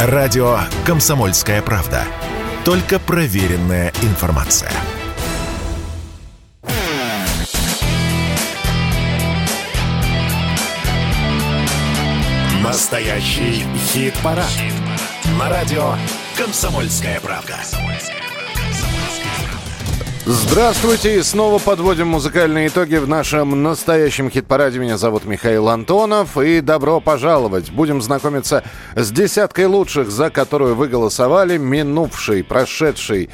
Радио «Комсомольская правда». Только проверенная информация. Настоящий хит-парад. Хит На радио «Комсомольская правда». Здравствуйте, и снова подводим музыкальные итоги в нашем настоящем хит-параде. Меня зовут Михаил Антонов, и добро пожаловать. Будем знакомиться с десяткой лучших, за которую вы голосовали минувшей, прошедшей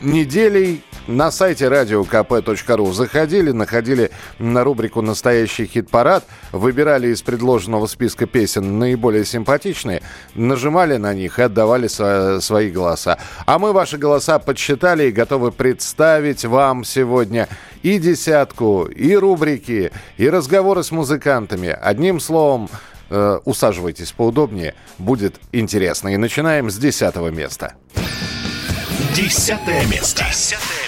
неделей на сайте radiokp.ru заходили, находили на рубрику «Настоящий хит-парад», выбирали из предложенного списка песен наиболее симпатичные, нажимали на них и отдавали свои голоса. А мы ваши голоса подсчитали и готовы представить вам сегодня и десятку, и рубрики, и разговоры с музыкантами. Одним словом, э, усаживайтесь поудобнее, будет интересно. И начинаем с десятого места. Десятое место. Десятое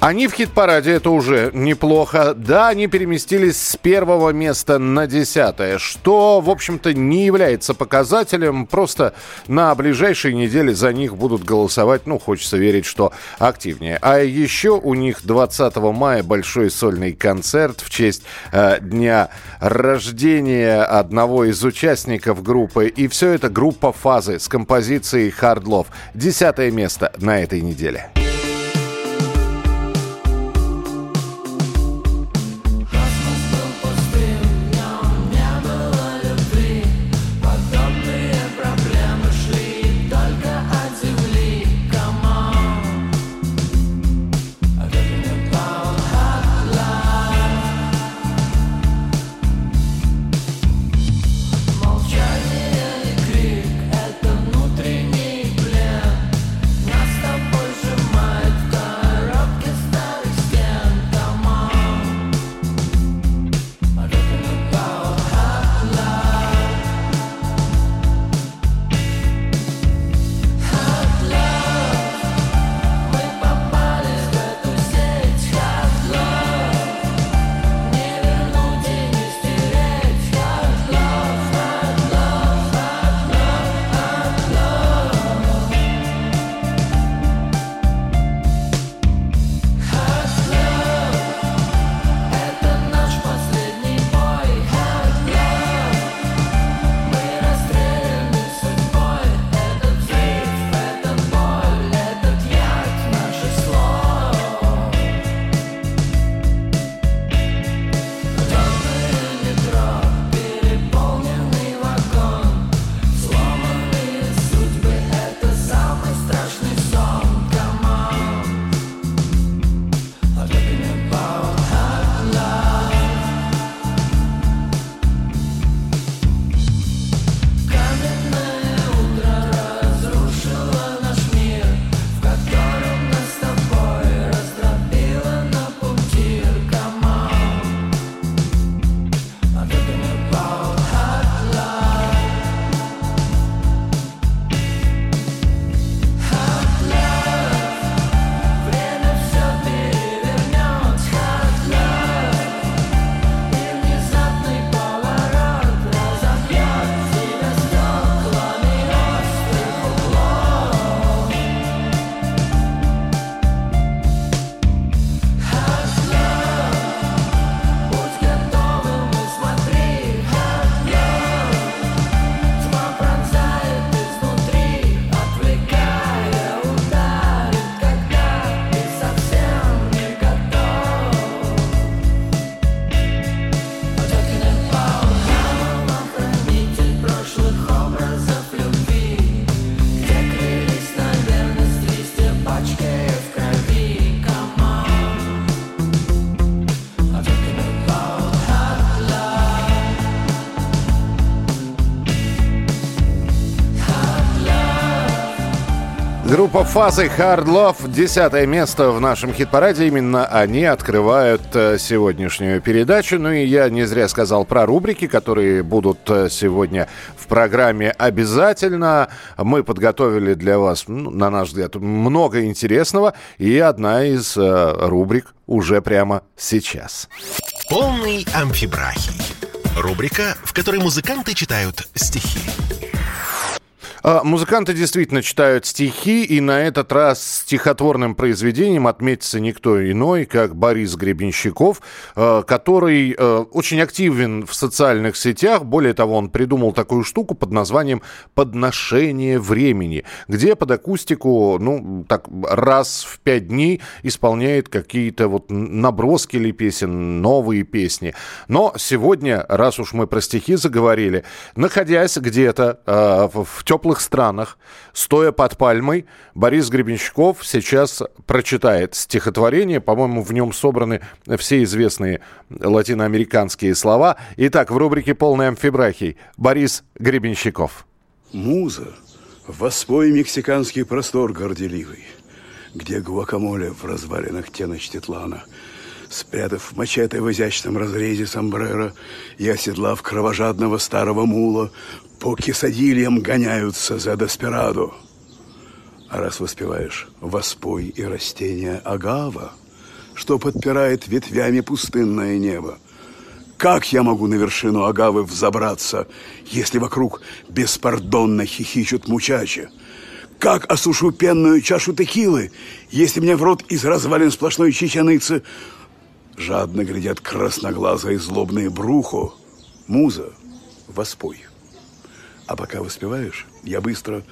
они в хит-параде, это уже неплохо. Да, они переместились с первого места на десятое, что, в общем-то, не является показателем. Просто на ближайшей неделе за них будут голосовать, ну, хочется верить, что активнее. А еще у них 20 мая большой сольный концерт в честь э, дня рождения одного из участников группы. И все это группа «Фазы» с композицией «Hard Love». Десятое место на этой неделе. Группа «Фазы» «Hard Love» десятое место в нашем хит-параде. Именно они открывают э, сегодняшнюю передачу. Ну и я не зря сказал про рубрики, которые будут э, сегодня в программе обязательно. Мы подготовили для вас, ну, на наш взгляд, много интересного. И одна из э, рубрик уже прямо сейчас. Полный амфибрахий. Рубрика, в которой музыканты читают стихи. А, музыканты действительно читают стихи, и на этот раз стихотворным произведением отметится никто иной, как Борис Гребенщиков, а, который а, очень активен в социальных сетях. Более того, он придумал такую штуку под названием «Подношение времени», где под акустику, ну, так, раз в пять дней исполняет какие-то вот наброски или песен, новые песни. Но сегодня, раз уж мы про стихи заговорили, находясь где-то в теплых теплых странах, стоя под пальмой, Борис Гребенщиков сейчас прочитает стихотворение. По-моему, в нем собраны все известные латиноамериканские слова. Итак, в рубрике «Полный амфибрахий» Борис Гребенщиков. Муза, воспой мексиканский простор горделивый, Где гуакамоле в развалинах Теночтитлана – Спрятав мачете в изящном разрезе сомбрера И оседлав кровожадного старого мула, По кисадильям гоняются за Деспирадо. А раз воспеваешь воспой и растения агава, Что подпирает ветвями пустынное небо, как я могу на вершину агавы взобраться, если вокруг беспардонно хихичут мучачи? Как осушу пенную чашу текилы, если мне в рот из развалин сплошной чечаныцы Жадно глядят красноглазые злобные брухо. Муза, воспой. А пока воспеваешь, я быстро,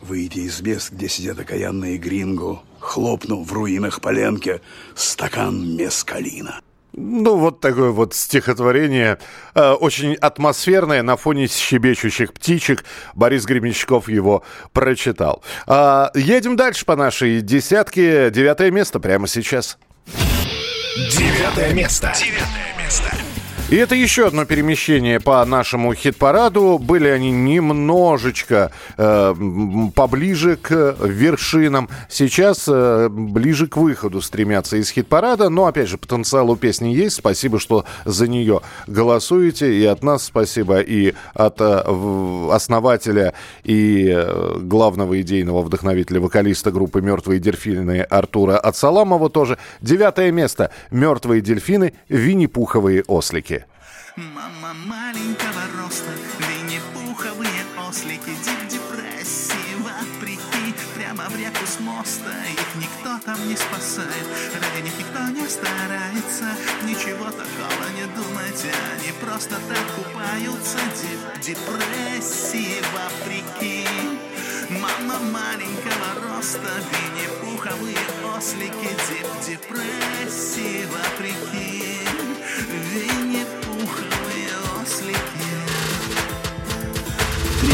выйдя из мест, где сидят окаянные гринго, хлопну в руинах поленки стакан мескалина. Ну, вот такое вот стихотворение, э, очень атмосферное, на фоне щебечущих птичек. Борис Гребенщиков его прочитал. Э, едем дальше по нашей десятке. Девятое место прямо сейчас. Девятое место. Девятое место. И это еще одно перемещение по нашему хит-параду. Были они немножечко э, поближе к вершинам. Сейчас э, ближе к выходу стремятся из хит-парада. Но, опять же, потенциал у песни есть. Спасибо, что за нее голосуете. И от нас спасибо, и от э, основателя и э, главного идейного вдохновителя вокалиста группы «Мертвые дельфины» Артура Ацаламова тоже. Девятое место. «Мертвые дельфины. Винни-Пуховые ослики». Мама маленького роста, винни-пуховые ослики, дип депрессии, вопреки, прямо в реку с моста. Их никто там не спасает, ради них никто не старается. Ничего такого не думайте, они просто так купаются. Дип депрессии, вопреки. Мама маленького роста, винни-пуховые ослики, дип депрессии, вопреки. Винни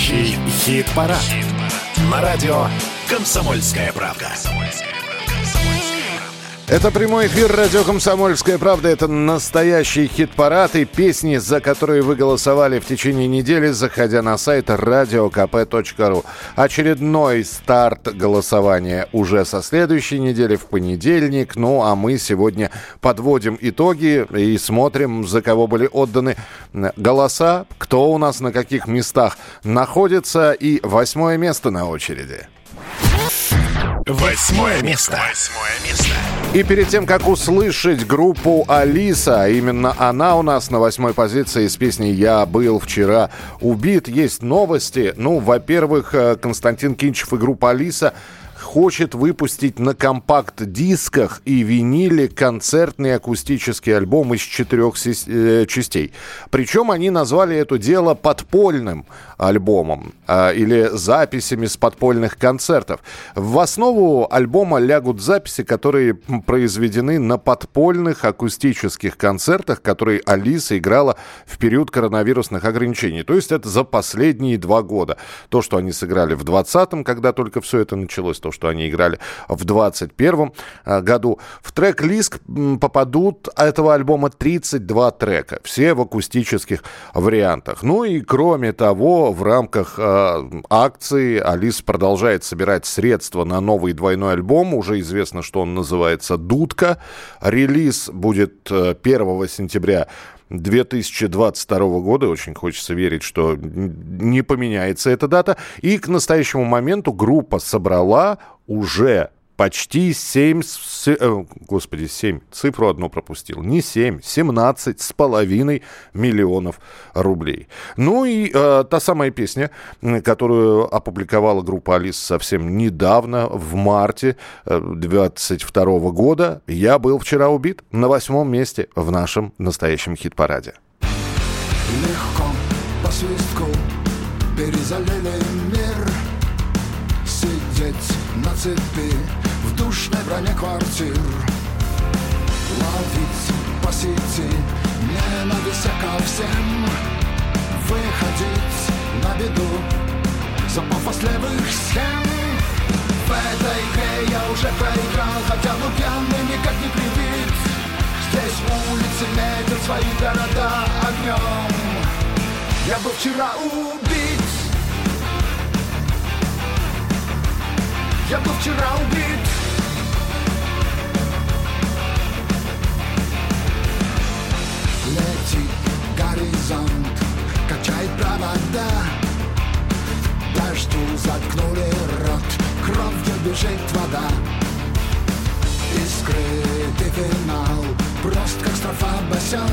Настоящий хит-парад. На радио «Комсомольская правда». Это прямой эфир радио «Комсомольская правда». Это настоящий хит-парад и песни, за которые вы голосовали в течение недели, заходя на сайт radiokp.ru. Очередной старт голосования уже со следующей недели в понедельник. Ну, а мы сегодня подводим итоги и смотрим, за кого были отданы голоса, кто у нас на каких местах находится. И восьмое место на очереди. Восьмое место. Восьмое место. И перед тем, как услышать группу Алиса, именно она у нас на восьмой позиции с песней «Я был вчера убит», есть новости. Ну, во-первых, э, Константин Кинчев и группа Алиса хочет выпустить на компакт-дисках и виниле концертный акустический альбом из четырех э, частей. Причем они назвали это дело подпольным альбомом а, или записями с подпольных концертов. В основу альбома лягут записи, которые произведены на подпольных акустических концертах, которые Алиса играла в период коронавирусных ограничений. То есть это за последние два года. То, что они сыграли в 2020, когда только все это началось, то, что они играли в 2021 а, году. В трек-лист попадут этого альбома 32 трека. Все в акустических вариантах. Ну и кроме того, в рамках э, акции Алис продолжает собирать средства на новый двойной альбом. Уже известно, что он называется «Дудка». Релиз будет э, 1 сентября 2022 года. Очень хочется верить, что не поменяется эта дата. И к настоящему моменту группа собрала уже почти 7, с- э, господи, 7, цифру одну пропустил, не 7, 17 с половиной миллионов рублей. Ну и э, та самая песня, которую опубликовала группа Алис совсем недавно, в марте 2022 года, «Я был вчера убит» на восьмом месте в нашем настоящем хит-параде. Легко по свистку перезалили на цепи в душной броне квартир. Ловить по сети ненависть ко всем. Выходить на беду запав левых схем. В этой игре я уже проиграл, хотя бы пьяный никак не привит Здесь улицы метят свои города огнем. Я был вчера убит Я был вчера убит. Летит горизонт, качает провода Дождю заткнули рот, кровью бежит вода. И скрытый финал, прост как строфа бася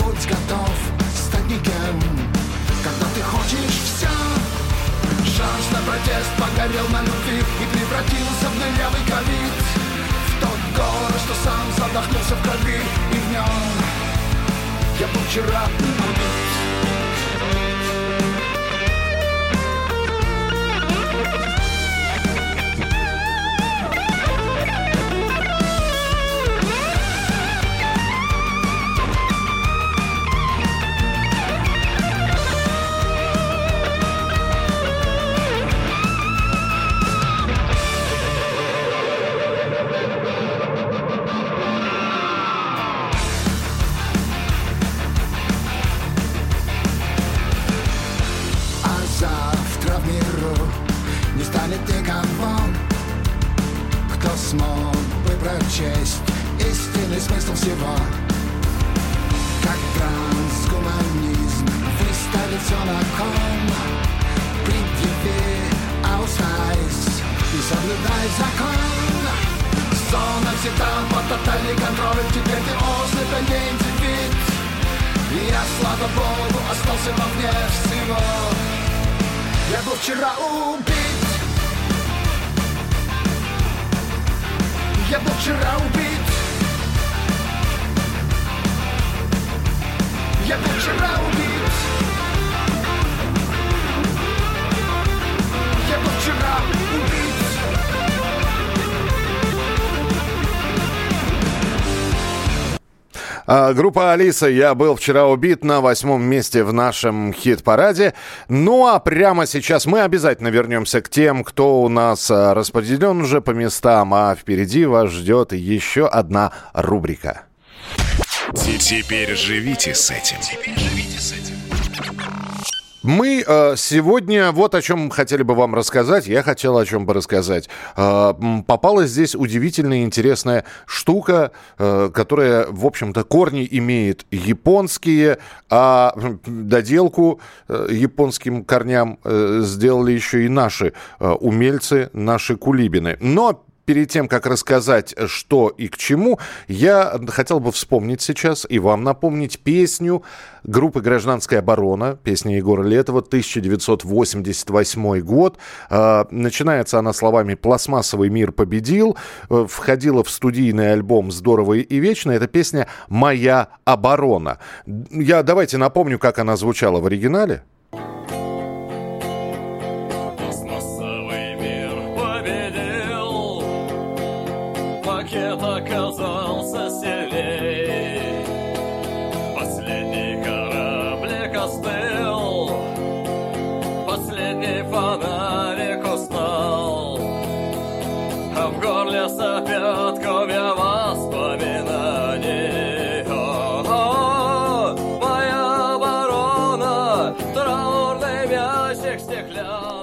Будь готов стать никем, когда ты хочешь все Шанс на протест погорел на любви И превратился в дырявый ковид. В тот город, что сам задохнулся в крови И в нем я был вчера убит А, группа Алиса «Я был вчера убит» на восьмом месте в нашем хит-параде. Ну а прямо сейчас мы обязательно вернемся к тем, кто у нас а, распределен уже по местам, а впереди вас ждет еще одна рубрика. Теперь живите с этим. Теперь живите с этим. Мы э, сегодня вот о чем хотели бы вам рассказать. Я хотел о чем бы рассказать. Э, попалась здесь удивительная интересная штука, э, которая, в общем-то, корни имеет японские, а доделку э, японским корням э, сделали еще и наши э, умельцы, наши кулибины. Но перед тем, как рассказать, что и к чему, я хотел бы вспомнить сейчас и вам напомнить песню группы «Гражданская оборона», песня Егора Летова, 1988 год. А, начинается она словами «Пластмассовый мир победил», э, входила в студийный альбом «Здорово и вечно». Это песня «Моя оборона». Я давайте напомню, как она звучала в оригинале.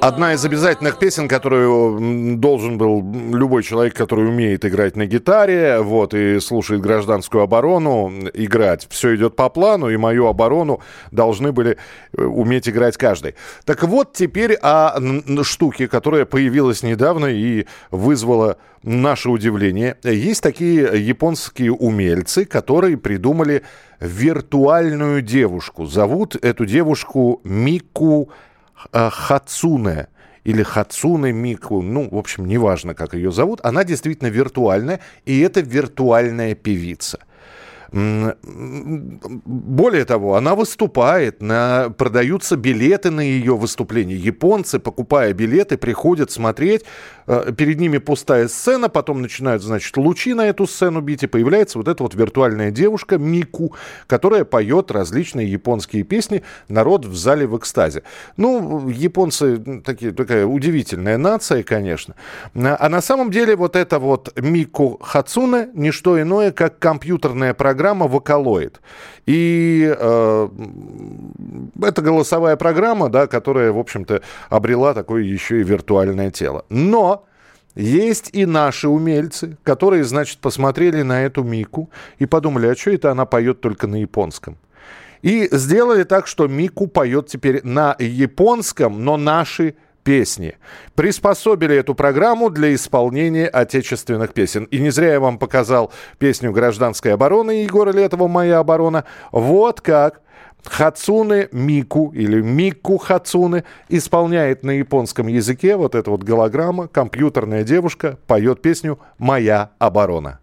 Одна из обязательных песен, которую должен был любой человек, который умеет играть на гитаре, вот, и слушает гражданскую оборону, играть. Все идет по плану, и мою оборону должны были э, уметь играть каждый. Так вот, теперь о штуке, которая появилась недавно и вызвала наше удивление. Есть такие японские умельцы, которые придумали виртуальную девушку. Зовут эту девушку Мику Хацуне или Хацуне Мику, ну, в общем, неважно, как ее зовут, она действительно виртуальная, и это виртуальная певица. Более того, она выступает, на, продаются билеты на ее выступление. Японцы, покупая билеты, приходят смотреть. Э, Перед ними пустая сцена, потом начинают, значит, лучи на эту сцену бить, и появляется вот эта вот виртуальная девушка Мику, которая поет различные японские песни. Народ в зале в экстазе. Ну, японцы такие, такая удивительная нация, конечно. А на самом деле вот это вот Мику Хацуне не что иное, как компьютерная программа «Вокалоид». И э, это голосовая программа, да, которая, в общем-то, обрела такое еще и виртуальное тело. Но есть и наши умельцы, которые, значит, посмотрели на эту Мику и подумали, а что это она поет только на японском? И сделали так, что Мику поет теперь на японском, но наши песни. Приспособили эту программу для исполнения отечественных песен. И не зря я вам показал песню «Гражданская оборона» Егора Летова «Моя оборона». Вот как Хацуне Мику или Мику Хацуне исполняет на японском языке вот эта вот голограмма, компьютерная девушка поет песню «Моя оборона».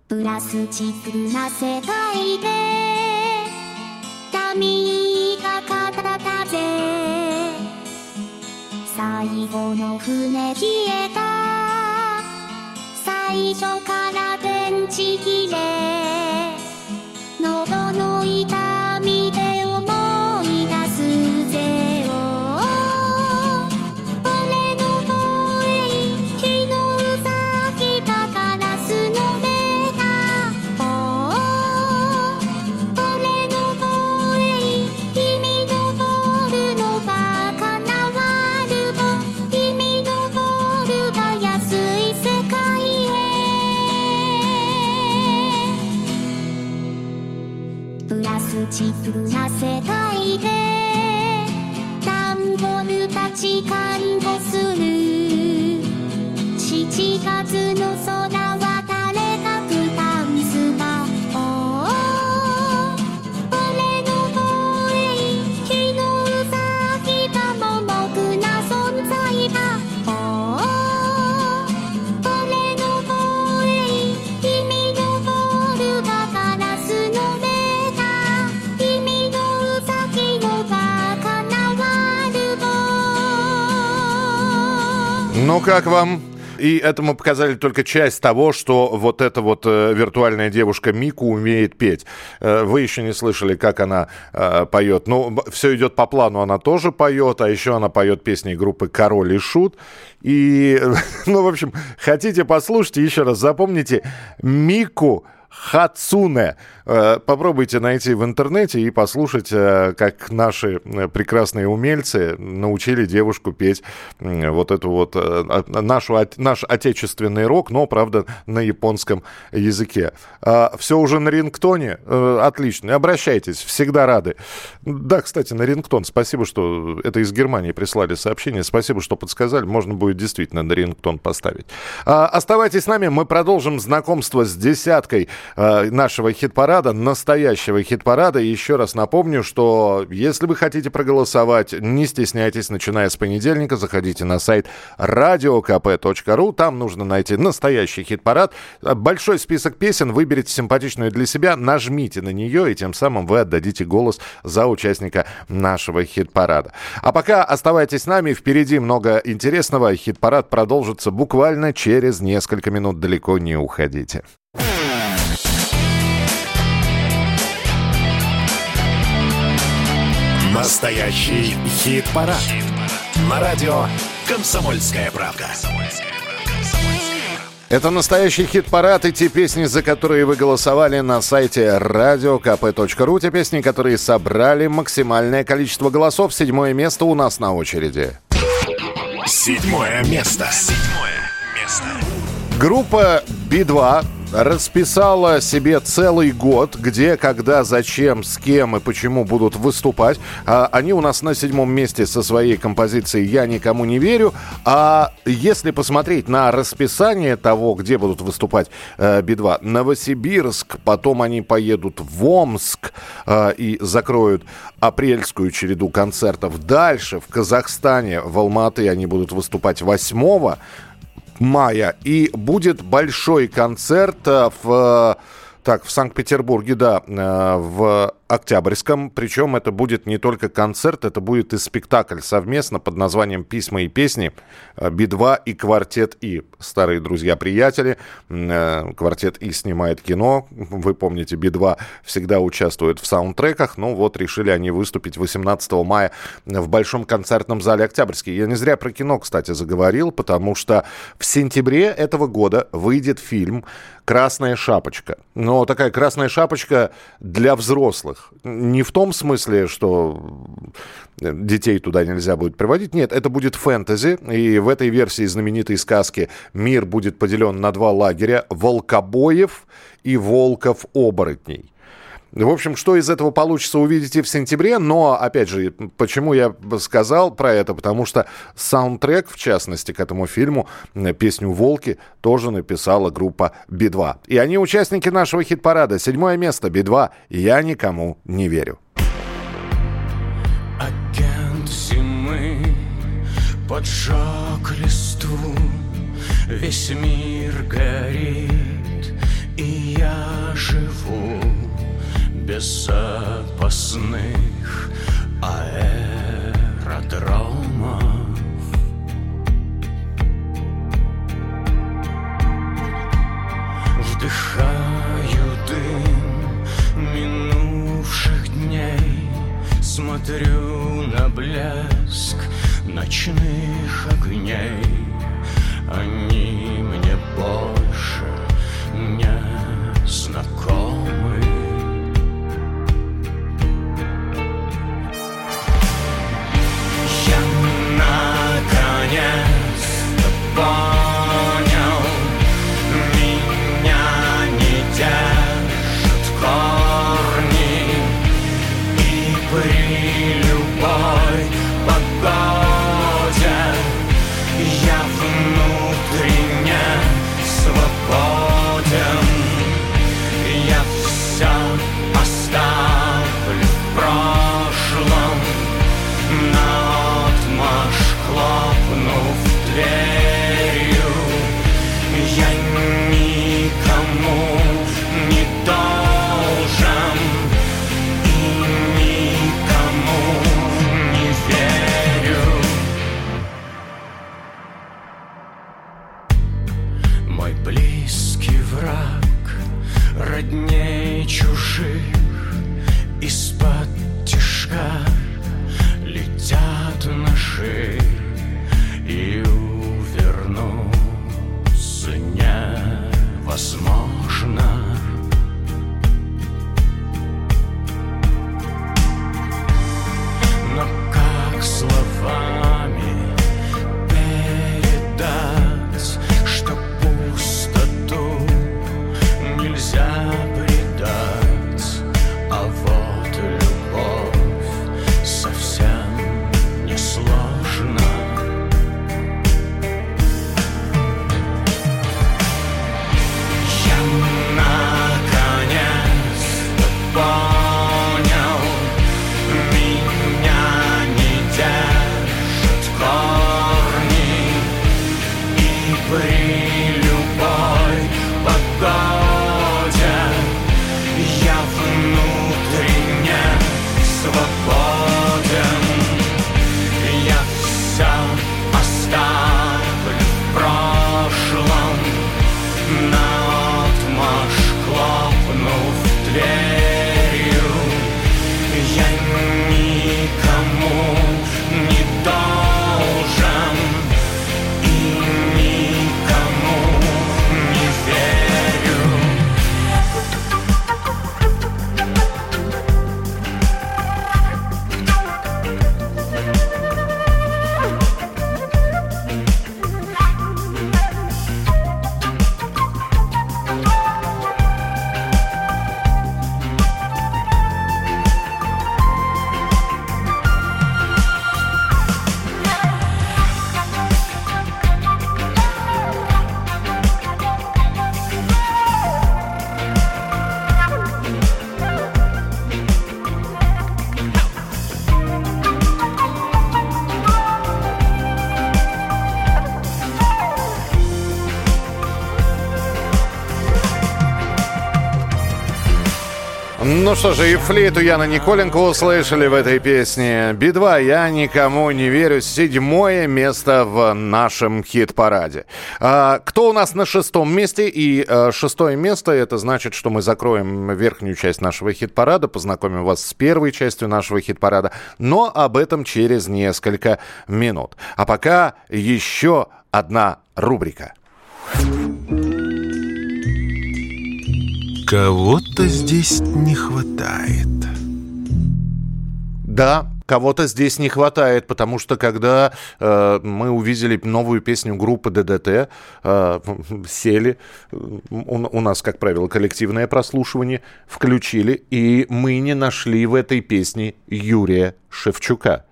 プ最後の船消えた。最初から電池切れ。且贪 Ну как вам? И это мы показали только часть того, что вот эта вот э, виртуальная девушка Мику умеет петь. Э, вы еще не слышали, как она э, поет. Ну, все идет по плану, она тоже поет, а еще она поет песни группы Король и Шут. И, ну, в общем, хотите послушать, еще раз запомните Мику Хацуне. Э, Попробуйте найти в интернете и послушать, э, как наши э, прекрасные умельцы научили девушку петь вот эту вот нашу, наш отечественный рок, но, правда, на японском языке. Все уже на рингтоне? Отлично. Обращайтесь, всегда рады. Да, кстати, на рингтон. Спасибо, что это из Германии прислали сообщение. Спасибо, что подсказали. Можно будет действительно на рингтон поставить. Оставайтесь с нами. Мы продолжим знакомство с десяткой нашего хит-парада, настоящего хит-парада. И еще раз напомню, что если вы хотите проголосовать, не стесняйтесь, начиная с понедельника, заходите на сайт radiokp.ru. Там нужно найти настоящий хит-парад. Э, Большой список песен. Выберите симпатичную для себя, нажмите на нее, и тем самым вы отдадите голос за участника нашего хит-парада. А пока оставайтесь с нами. Впереди много интересного. Хит-парад продолжится буквально через несколько минут. Далеко не уходите. Настоящий хит-парад. На радио «Комсомольская правда». Это настоящий хит-парад и те песни, за которые вы голосовали на сайте radiokp.ru. Те песни, которые собрали максимальное количество голосов. Седьмое место у нас на очереди. Седьмое место. Седьмое место. Группа Би-2 расписала себе целый год, где, когда, зачем, с кем и почему будут выступать. А, они у нас на седьмом месте со своей композицией «Я никому не верю». А если посмотреть на расписание того, где будут выступать э, Би-2, Новосибирск, потом они поедут в Омск э, и закроют апрельскую череду концертов. Дальше в Казахстане, в Алматы они будут выступать 8 мая. И будет большой концерт э, в... э, Так, в Санкт-Петербурге, да, э, в Октябрьском. Причем это будет не только концерт, это будет и спектакль совместно под названием «Письма и песни». Э, Би-2 и Квартет И. Старые друзья-приятели. Э, Квартет И снимает кино. Вы помните, Би-2 всегда участвует в саундтреках. Ну вот, решили они выступить 18 мая в Большом концертном зале «Октябрьский». Я не зря про кино, кстати, заговорил, потому что в сентябре этого года выйдет фильм «Красная шапочка». Но такая красная шапочка для взрослых. Не в том смысле, что детей туда нельзя будет приводить. Нет, это будет фэнтези. И в этой версии знаменитой сказки мир будет поделен на два лагеря. Волкобоев и волков-оборотней. В общем, что из этого получится, увидите в сентябре. Но, опять же, почему я сказал про это? Потому что саундтрек, в частности, к этому фильму, э, песню «Волки» тоже написала группа Би-2. И они участники нашего хит-парада. Седьмое место Би-2. «Я никому не верю». Агент зимы поджег листу, Весь мир горит, без запасных аэродромов. Вдыхаю дым минувших дней, Смотрю на блеск ночных огней. Что же, и флейту Яна Николенко услышали в этой песне. Би-2 «Я никому не верю». Седьмое место в нашем хит-параде. А, кто у нас на шестом месте? И а, шестое место, это значит, что мы закроем верхнюю часть нашего хит-парада, познакомим вас с первой частью нашего хит-парада. Но об этом через несколько минут. А пока еще одна рубрика. Кого-то здесь не хватает. Да, кого-то здесь не хватает, потому что когда э, мы увидели новую песню группы ДДТ, э, сели, у, у нас, как правило, коллективное прослушивание, включили, и мы не нашли в этой песне Юрия Шевчука.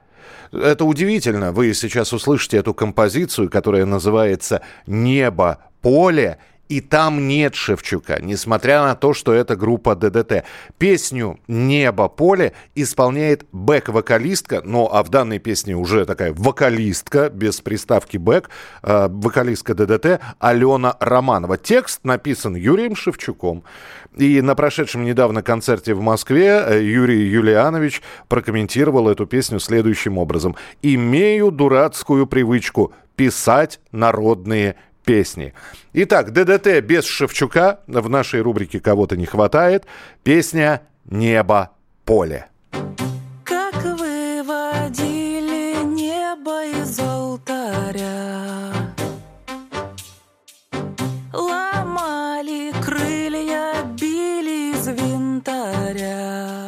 Это удивительно. Вы сейчас услышите эту композицию, которая называется «Небо, поле», и там нет Шевчука, несмотря на то, что это группа ДДТ. Песню «Небо, поле» исполняет бэк-вокалистка, ну, а в данной песне уже такая вокалистка, без приставки бэк, э, вокалистка ДДТ Алена Романова. Текст написан Юрием Шевчуком. И на прошедшем недавно концерте в Москве э, Юрий Юлианович прокомментировал эту песню следующим образом. «Имею дурацкую привычку писать народные песни. Итак, ДДТ без Шевчука. В нашей рубрике «Кого-то не хватает». Песня «Небо, поле». Как выводили небо из алтаря Ломали крылья, били из винтаря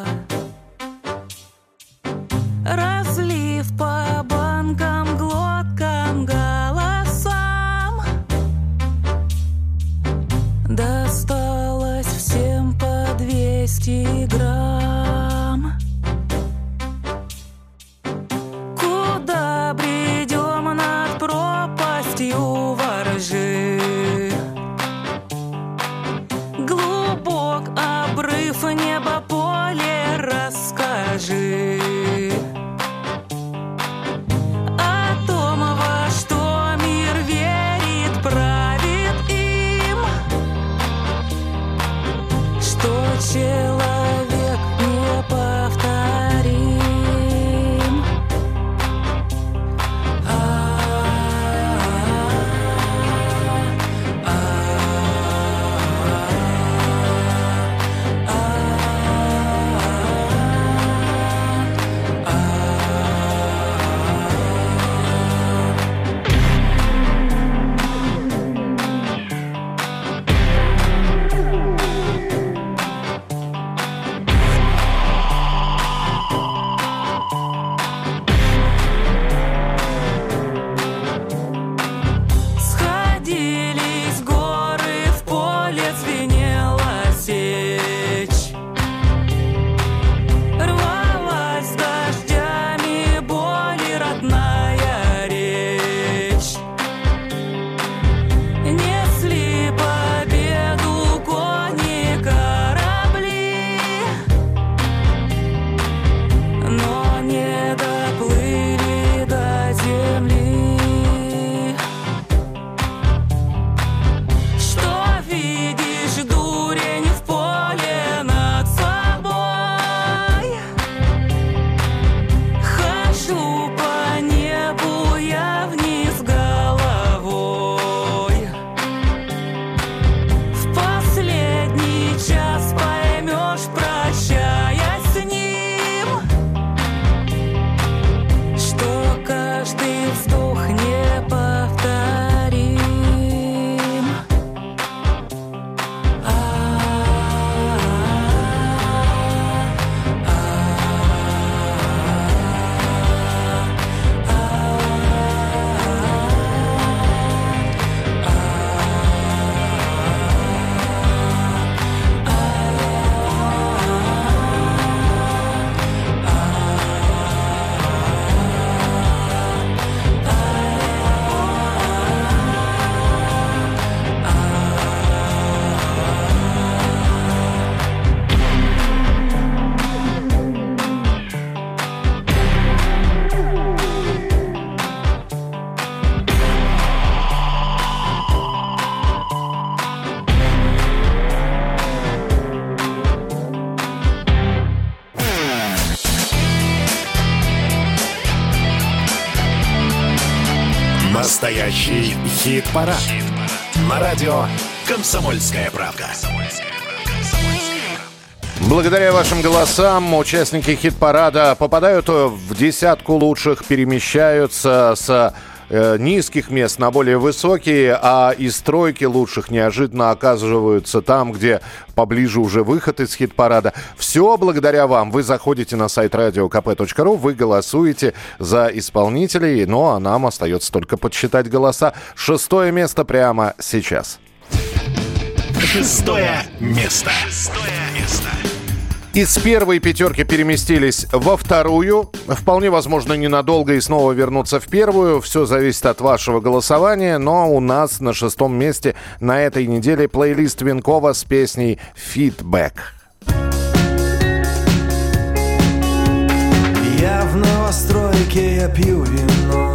Хит-парад. На радио «Комсомольская правда». Благодаря вашим голосам участники хит-парада попадают в десятку лучших, перемещаются с э, низких мест на более высокие, а из тройки лучших неожиданно оказываются там, где поближе уже выход из хит-парада. Все благодаря вам. Вы заходите на сайт radiokp.ru, вы голосуете за исполнителей, ну а нам остается только подсчитать голоса. Шестое место прямо сейчас. Шестое место. Шестое место. Из первой пятерки переместились во вторую. Вполне возможно, ненадолго и снова вернуться в первую. Все зависит от вашего голосования. Но у нас на шестом месте на этой неделе плейлист Винкова с песней «Фидбэк». Я в новостройке, я пью вино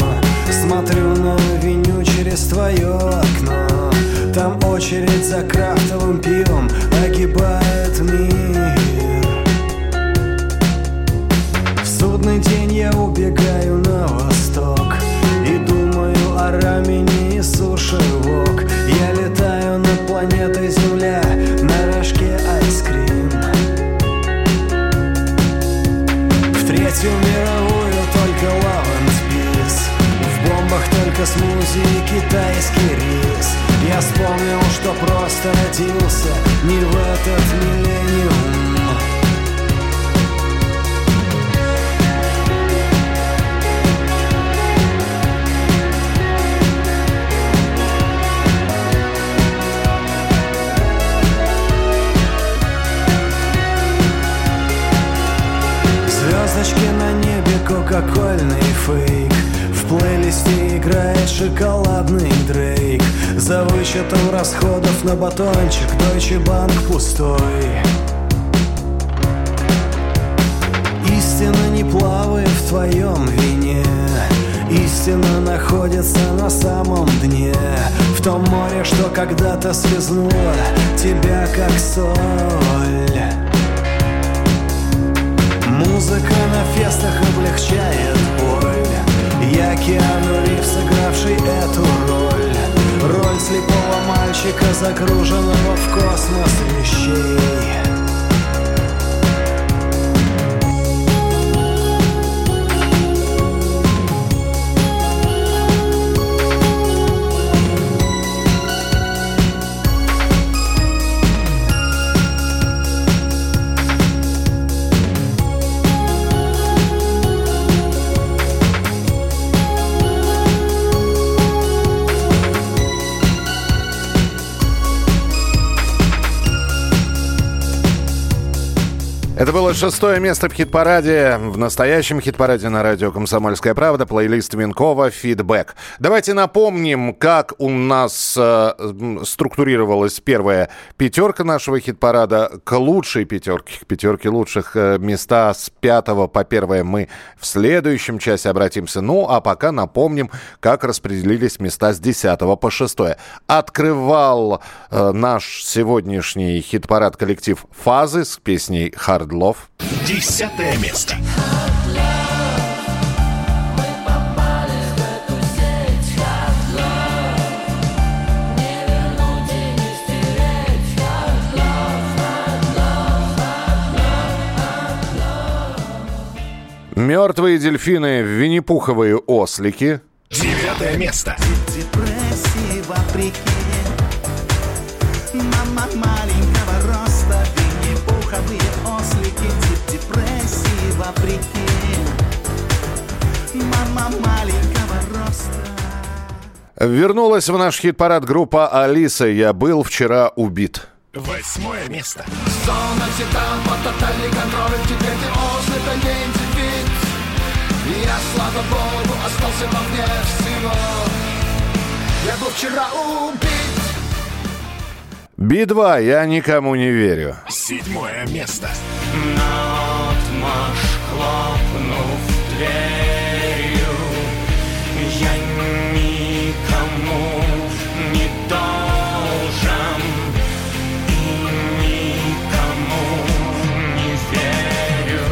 Смотрю на авеню через твое окно Там очередь за крафтовым пивом огибает мир Судный день я убегаю на восток И думаю о рамене и суши вок. Я летаю над планетой Земля на рожке айскрим. В третью мировую только peace В бомбах только смузи и китайский рис. Я вспомнил, что просто родился не в этот миллениум кока-кольный фейк. В плейлисте играет шоколадный дрейк. За вычетом расходов на батончик Deutsche Bank пустой. Истина не плавает в твоем вине. Истина находится на самом дне. В том море, что когда-то слезнуло Тебя как соль Музыка на фестах облегчает боль. Я Киану Ривз, сыгравший эту роль. Роль слепого мальчика, загруженного в космос вещей Это было шестое место в хит-параде, в настоящем хит-параде на радио «Комсомольская правда», плейлист Винкова «Фидбэк». Давайте напомним, как у нас э, структурировалась первая пятерка нашего хит-парада к лучшей пятерке, к пятерке лучших э, места с пятого по первое мы в следующем часе обратимся. Ну, а пока напомним, как распределились места с десятого по шестое. Открывал э, наш сегодняшний хит-парад коллектив «Фазы» с песней «Hard Love». Десятое место. Мертвые дельфины, винни-пуховые ослики. Девятое место. депрессии вопреки вопреки Мама маленького роста Вернулась в наш хит-парад группа «Алиса». Я был вчера убит. Восьмое место. Зона титан под тотальный контроль Теперь ты ослеп, а не индивид Я, слава богу, остался вовне всего Я был вчера убит Би-2, я никому не верю. Седьмое место. Наотмашь хлопнув дверью Я никому не должен И никому не верю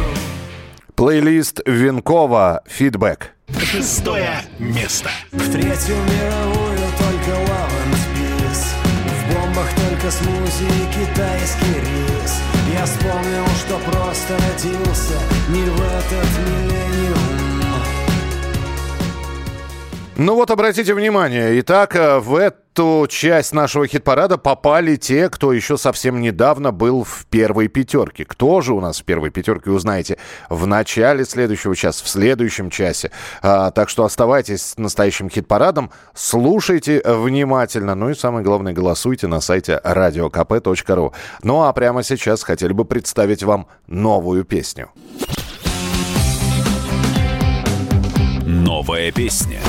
Плейлист Винкова «Фидбэк». Шестое место. В Третью мировую только смузи и китайский рис Я вспомнил, что просто родился не в этот миллениум Ну вот, обратите внимание, итак, э, в эту часть нашего хит-парада попали те, кто еще совсем недавно был в первой пятерке. Кто же у нас в первой пятерке, узнаете в начале следующего часа, в следующем часе. А, так что оставайтесь с настоящим хит-парадом, слушайте внимательно, ну и самое главное, голосуйте на сайте radiokp.ru. Ну а прямо сейчас хотели бы представить вам новую песню. Новая песня.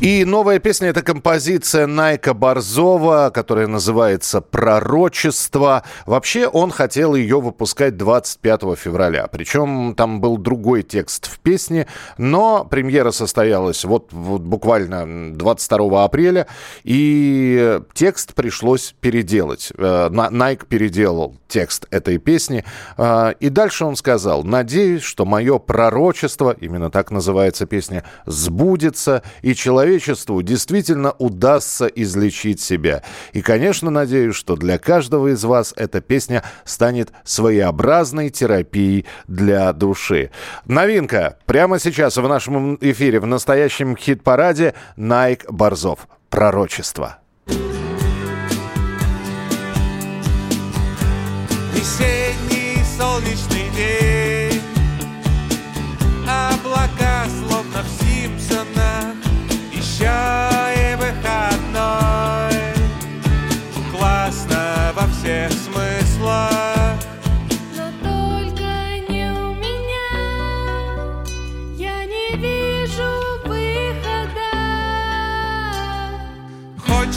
И новая песня – это композиция Найка Борзова, которая называется «Пророчество». Вообще он хотел ее выпускать 25 февраля. Причем там был другой текст в песне, но премьера состоялась вот, вот буквально 22 апреля, и текст пришлось переделать. Э, На- Найк переделал текст этой песни. Э, И дальше он сказал, надеюсь, что мое пророчество, именно так называется песня, сбудется, и человечеству действительно удастся излечить себя. И, конечно, надеюсь, что для каждого из вас эта песня станет своеобразной терапией для души. Новинка прямо сейчас в нашем эфире в настоящем хит-параде Найк Борзов. Пророчество. Весенний солнечный день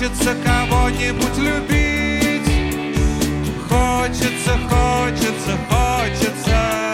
Хочется кого-нибудь любить. Хочется, хочется, хочется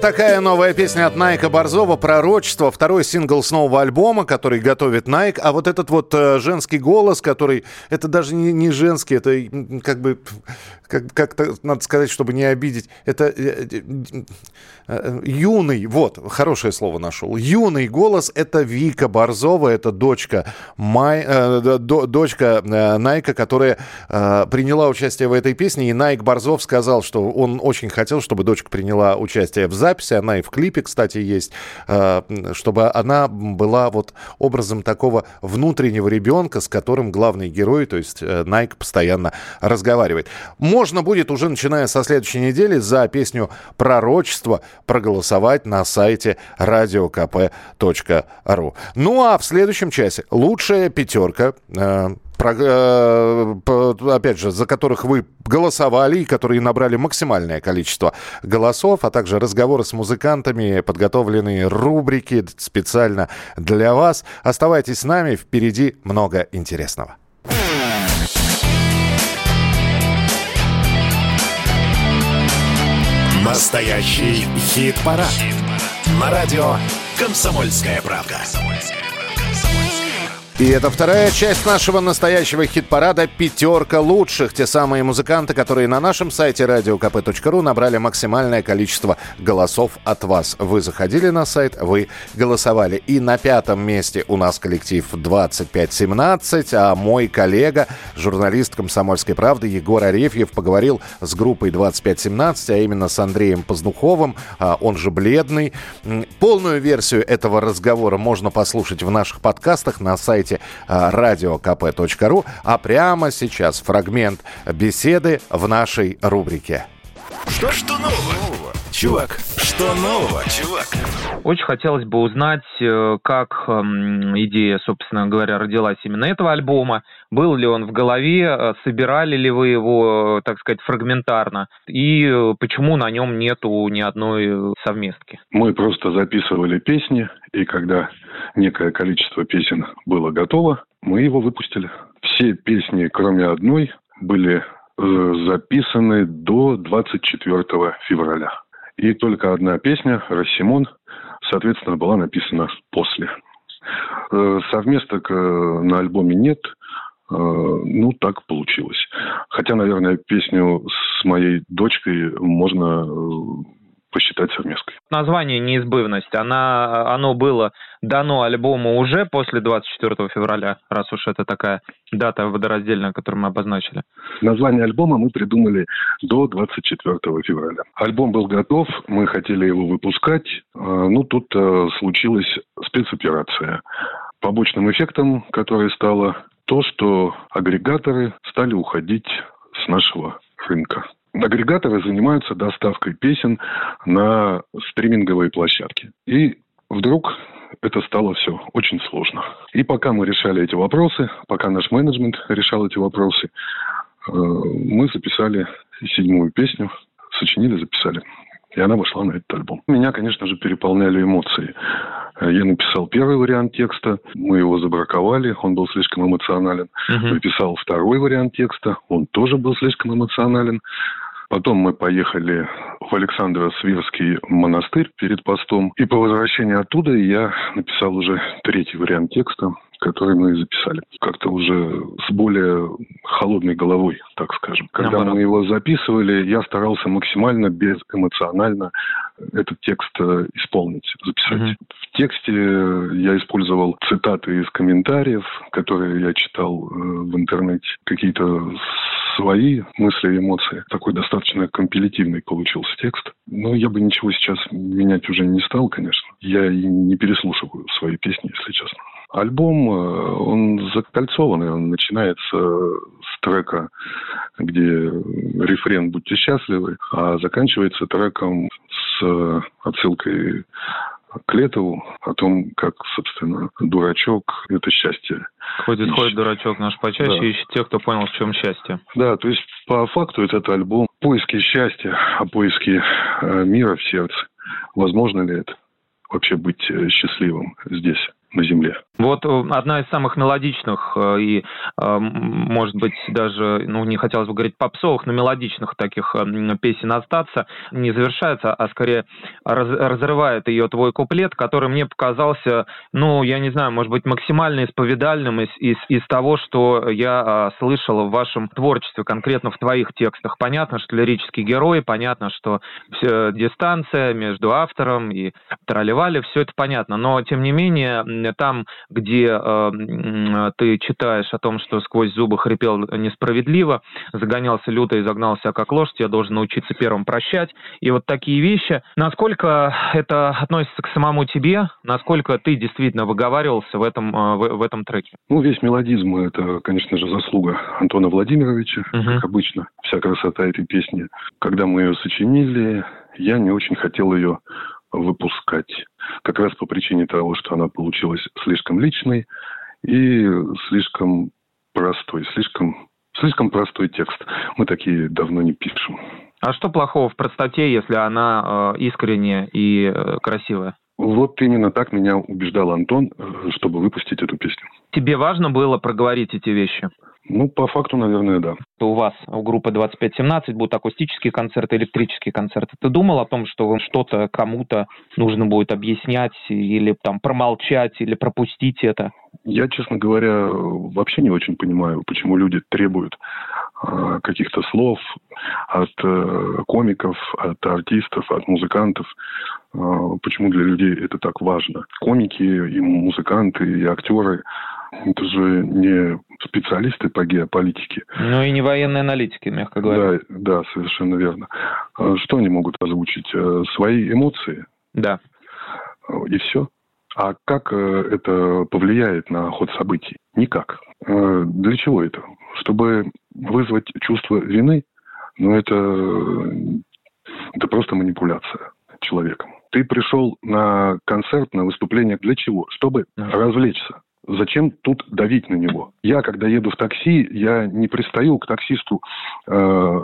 такая новая песня от Найка Борзова «Пророчество». Второй сингл с нового альбома, который готовит Найк. А вот этот вот э, женский голос, который... Это даже не, не женский, это как бы... Как, как-то надо сказать, чтобы не обидеть. Это э, э, юный, вот, хорошее слово нашел. Юный голос – это Вика Борзова, это дочка, Май, э, до- дочка э, Найка, которая э, приняла участие в этой песне. И Найк Борзов сказал, что он очень хотел, чтобы дочка приняла участие в записи. Она и в клипе, кстати, есть. э, чтобы она была вот образом такого внутреннего ребенка, с которым главный герой, то есть э, Найк, постоянно разговаривает. Можно будет уже начиная со следующей недели за песню «Пророчество» проголосовать на сайте radiokp.ru. Ну а в следующем часе лучшая пятерка э, опять же, за которых вы голосовали и которые набрали максимальное количество голосов, а также разговоры с музыкантами, подготовленные рубрики специально для вас. Оставайтесь с нами, впереди много интересного. Настоящий хит-парад. На радио «Комсомольская правда». И это вторая часть нашего настоящего хит-парада «Пятерка лучших». Те самые музыканты, которые на нашем сайте radiokp.ru набрали максимальное количество голосов от вас. Вы заходили на сайт, вы голосовали. И на пятом месте у нас коллектив 2517, а мой коллега, журналист «Комсомольской правды» Егор Арефьев поговорил с группой 2517, а именно с Андреем Поздуховым, а, он же «Бледный». Полную версию этого разговора можно послушать в наших подкастах на сайте а, radiokp.ru. А прямо сейчас фрагмент беседы в нашей рубрике. Что, что нового? Чувак, что нового, чувак? Очень хотелось бы узнать, э, как эм, идея, собственно говоря, родилась именно этого альбома. Был ли он в голове, э, собирали ли вы его, э, так сказать, фрагментарно, и э, почему на нем нету ни одной э, совместки? Мы просто записывали песни, и когда некое количество песен было готово, мы его выпустили. Все песни, кроме одной, были э, записаны до 24 февраля. И только одна песня, «Рассимон», соответственно, была написана после. Э, Совместок э, на альбоме нет. Ну, так получилось. Хотя, наверное, песню с моей дочкой можно посчитать совместкой. Название «Неизбывность», она, оно было дано альбому уже после 24 февраля, раз уж это такая дата водораздельная, которую мы обозначили. Название альбома мы придумали до 24 февраля. Альбом был готов, мы хотели его выпускать, э, ну тут э, случилась спецоперация. Побочным эффектом, который стало то, что агрегаторы стали уходить с нашего рынка. Агрегаторы занимаются доставкой песен на стриминговые площадки. И вдруг это стало все очень сложно. И пока мы решали эти вопросы, пока наш менеджмент решал эти вопросы, э, мы записали седьмую песню, сочинили, записали. И она вошла на этот альбом. Меня, конечно же, переполняли эмоции. Э, Я написал первый вариант текста, мы его забраковали, он был слишком эмоционален. Написал второй вариант текста, он тоже был слишком эмоционален. Потом мы поехали в Александро-Свирский монастырь перед постом. И по возвращении оттуда я написал уже третий вариант текста, который мы записали. Как-то уже с более холодной головой, так скажем. Когда Наоборот. мы его записывали, я старался максимально безэмоционально этот текст э, исполнить, записать. В тексте я использовал цитаты из комментариев, которые я читал э, в интернете, какие-то свои мысли и эмоции. Такой достаточно компилятивный получился текст. Но я бы ничего сейчас менять уже не стал, конечно. Я и не переслушиваю свои песни, если честно. Альбом, э, он закольцованный, он начинается с трека, где рефрен «Будьте счастливы», а заканчивается треком с отсылкой к Летову о том, как, собственно, дурачок – это счастье. Ходит, Ищет. ходит дурачок наш почаще, Да. ищет тех, кто понял, в чем счастье. Да, то есть по факту этот альбом поиски счастья, о поиске э, мира в сердце. Возможно ли это? Вообще быть э, счастливым здесь, на земле. Вот э, одна из самых мелодичных э, и, э, может быть, даже, ну, не хотелось бы говорить попсовых, но мелодичных таких песен остаться не завершается, а скорее раз- разрывает ее твой куплет, который мне показался, ну, я не знаю, может быть, максимально исповедальным из, из, из того, что я слышал в вашем творчестве, конкретно в твоих текстах. Понятно, что лирический герой, понятно, что дистанция между автором и тролливали, все это понятно, но, тем не менее, там, где э, м, ты читаешь о том, что сквозь зубы хрипел несправедливо, загонялся люто и загнался как лошадь, я должен научиться первым прощать, и вот такие вещи. Насколько это относится к самому тебе, насколько ты действительно выговаривался в этом, э, в, в этом треке? Ну, весь мелодизм – это, конечно же, заслуга Антона Владимировича, как обычно, вся красота этой песни. Когда мы ее сочинили, я не очень хотел ее выпускать. Как раз по причине того, что она получилась слишком личной и слишком простой, слишком, слишком простой текст. Мы такие давно не пишем. А что плохого в простоте, если она э, искренняя и э, красивая? Вот именно так меня убеждал Антон, э, чтобы выпустить эту песню. Тебе важно было проговорить эти вещи? Ну, по факту, наверное, да. У вас, у группы 2517, будут акустические концерты, электрические концерты. Ты думал о том, что вам что-то кому-то нужно будет объяснять или там промолчать, или пропустить это? Я, честно говоря, вообще не очень понимаю, почему люди требуют э, каких-то слов от э, комиков, от артистов, от музыкантов. Э, почему для людей это так важно? Комики, и музыканты, и актеры – это же не специалисты по геополитике. Ну и не военные аналитики, мягко говоря. Да, да, совершенно верно. А Что они могут озвучить? Э, Свои эмоции? Да. И все. А как э, это повлияет на ход событий? Никак. Э, Для чего это? Чтобы вызвать чувство вины? Но это, это просто манипуляция человеком. Ты пришел на концерт, на выступление для чего? Чтобы развлечься. Зачем тут давить на него? Я, когда еду в такси, я не пристаю к таксисту э,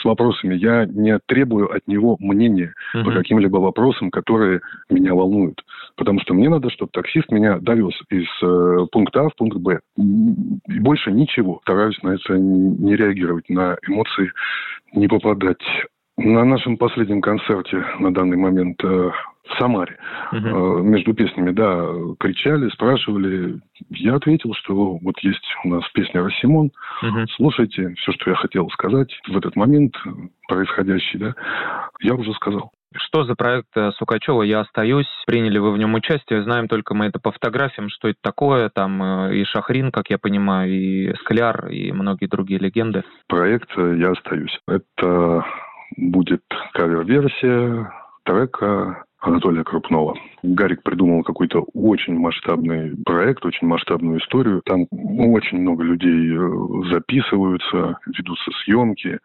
с вопросами, я не требую от него мнения по Мгм. каким-либо вопросам, которые меня волнуют. Потому что мне надо, чтобы таксист меня довез из э, пункта А в пункт Б. И больше ничего. Стараюсь на это не реагировать, на эмоции не попадать. На нашем последнем концерте на данный момент э, в Самаре э, между песнями, да, кричали, спрашивали. Я ответил, что вот есть у нас песня «Рассимон». Слушайте, все, что я хотел сказать в этот момент э, происходящий, да, я уже сказал. Что за проект э, Сукачева «Я остаюсь»? Приняли вы в нем участие? Знаем только мы это по фотографиям, что это такое. Там и Шахрин, как я понимаю, и Скляр, и многие другие легенды. Проект «Я остаюсь». Это будет кавер-версия трека Анатолия Крупнова. Гарик придумал какой-то очень масштабный проект, очень масштабную историю. Там очень много людей э, записываются, ведутся съемки.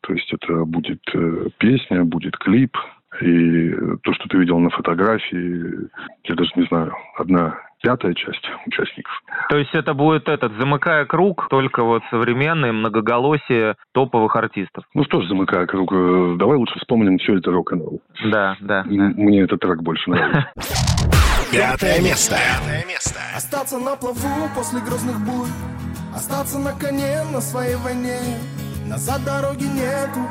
То есть это будет э, песня, будет клип. И то, что ты видел на фотографии, я даже не знаю, одна пятая часть участников. То есть это будет этот, замыкая круг, только вот современные многоголосие топовых артистов. Ну что ж, замыкая круг, э, давай лучше вспомним все это рок-н-ролл. Да, да. М- Мне этот трек больше нравится. Пятое место. Остаться на плаву после грозных бурь Остаться на коне на своей войне Назад дороги нету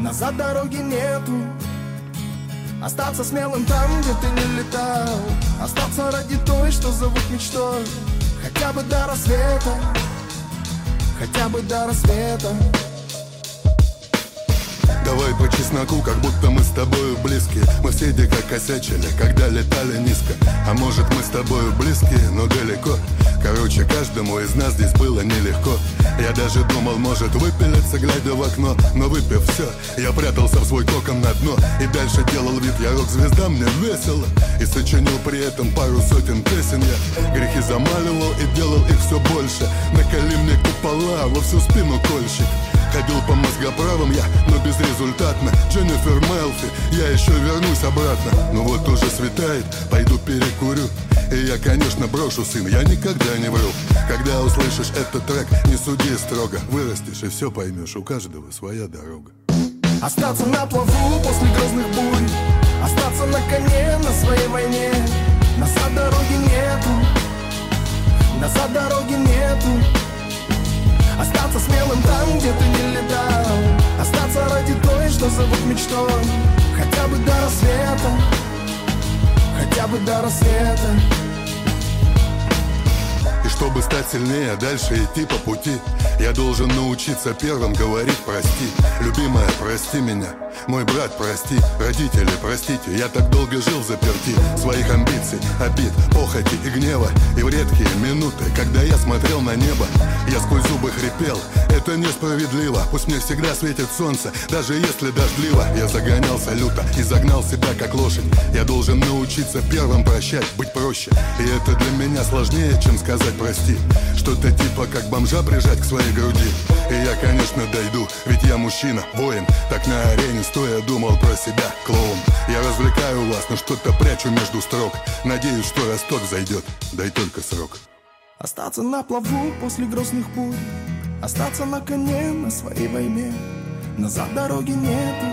Назад дороги нету Остаться смелым там, где ты не летал. Остаться ради той, что зовут мечтой. Хотя бы до рассвета. Хотя бы до рассвета Давай по чесноку, как будто мы с тобою близки. Мы все дико косячили, когда летали низко. А может мы с тобою близки, но далеко. Короче, каждому из нас здесь было нелегко. Я даже думал, может выпилиться, глядя в окно. Но выпив все, я прятался в свой кокон на дно. И дальше делал вид, я рок-звезда, мне весело И сочинил при этом пару сотен песен Я. Грехи замаливал и делал их все больше. Накали мне купола во всю спину кольщик Ходил по мозгоправам я, но безрезультатно. Дженнифер Мелфи, я еще вернусь обратно. Ну вот уже светает, пойду перекурю. И я, конечно, брошу, сын, я никогда не вру. Когда услышишь этот трек, не суди строго. Вырастешь и все поймешь, у каждого своя дорога. Остаться на плаву после грозных бурь. Остаться на коне на своей войне. Назад дороги нету. Назад дороги нету Остаться смелым там, где ты не летал. Остаться ради той, что зовут мечтой. Хотя бы до рассвета. Хотя бы до рассвета чтобы стать сильнее, дальше идти по пути. Я должен научиться первым говорить прости Любимая, прости меня. Мой брат, прости, родители, простите. Я так долго жил заперти. Своих амбиций, обид, похоти и гнева. И в редкие минуты, когда я смотрел на небо Я сквозь зубы хрипел. Это несправедливо. Пусть мне всегда светит солнце Даже если дождливо. Я загонялся люто и загнал себя как лошадь. Я должен научиться первым прощать Быть проще. И это для меня сложнее, чем сказать прости Что-то типа как бомжа прижать к своей груди. И я, конечно, дойду Ведь я мужчина, воин Так на арене стоя думал про себя, клоун. Я развлекаю вас, но что-то прячу между строк. Надеюсь, что росток зайдет, дай только срок. Остаться на плаву после грозных бурь Остаться на коне на своей войне. Назад дороги нету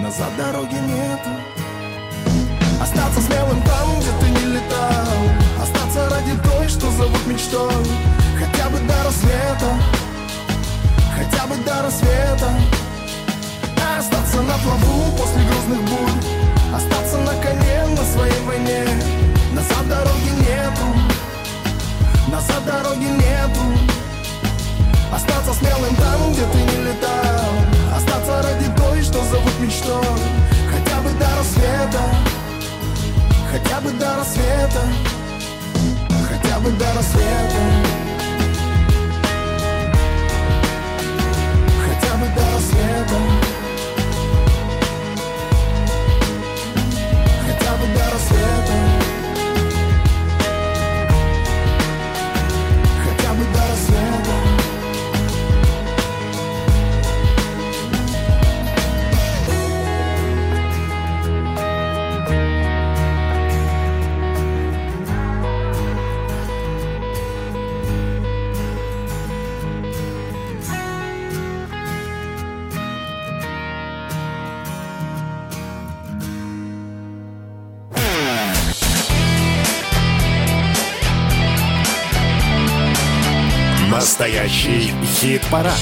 Назад дороги нету. Остаться смелым там, где ты не летал Остаться ради той, что зовут мечтой. Хотя бы до рассвета. Хотя бы до рассвета. Остаться на плаву после грозных бурь. Остаться на коне на своей войне. Назад дороги нету. Назад дороги нету. Остаться смелым там, где ты не летал. Остаться ради той, что зовут мечтой. Хотя бы до рассвета. Хотя бы до рассвета Хотя бы до рассвета Хотя Настоящий хит-парад.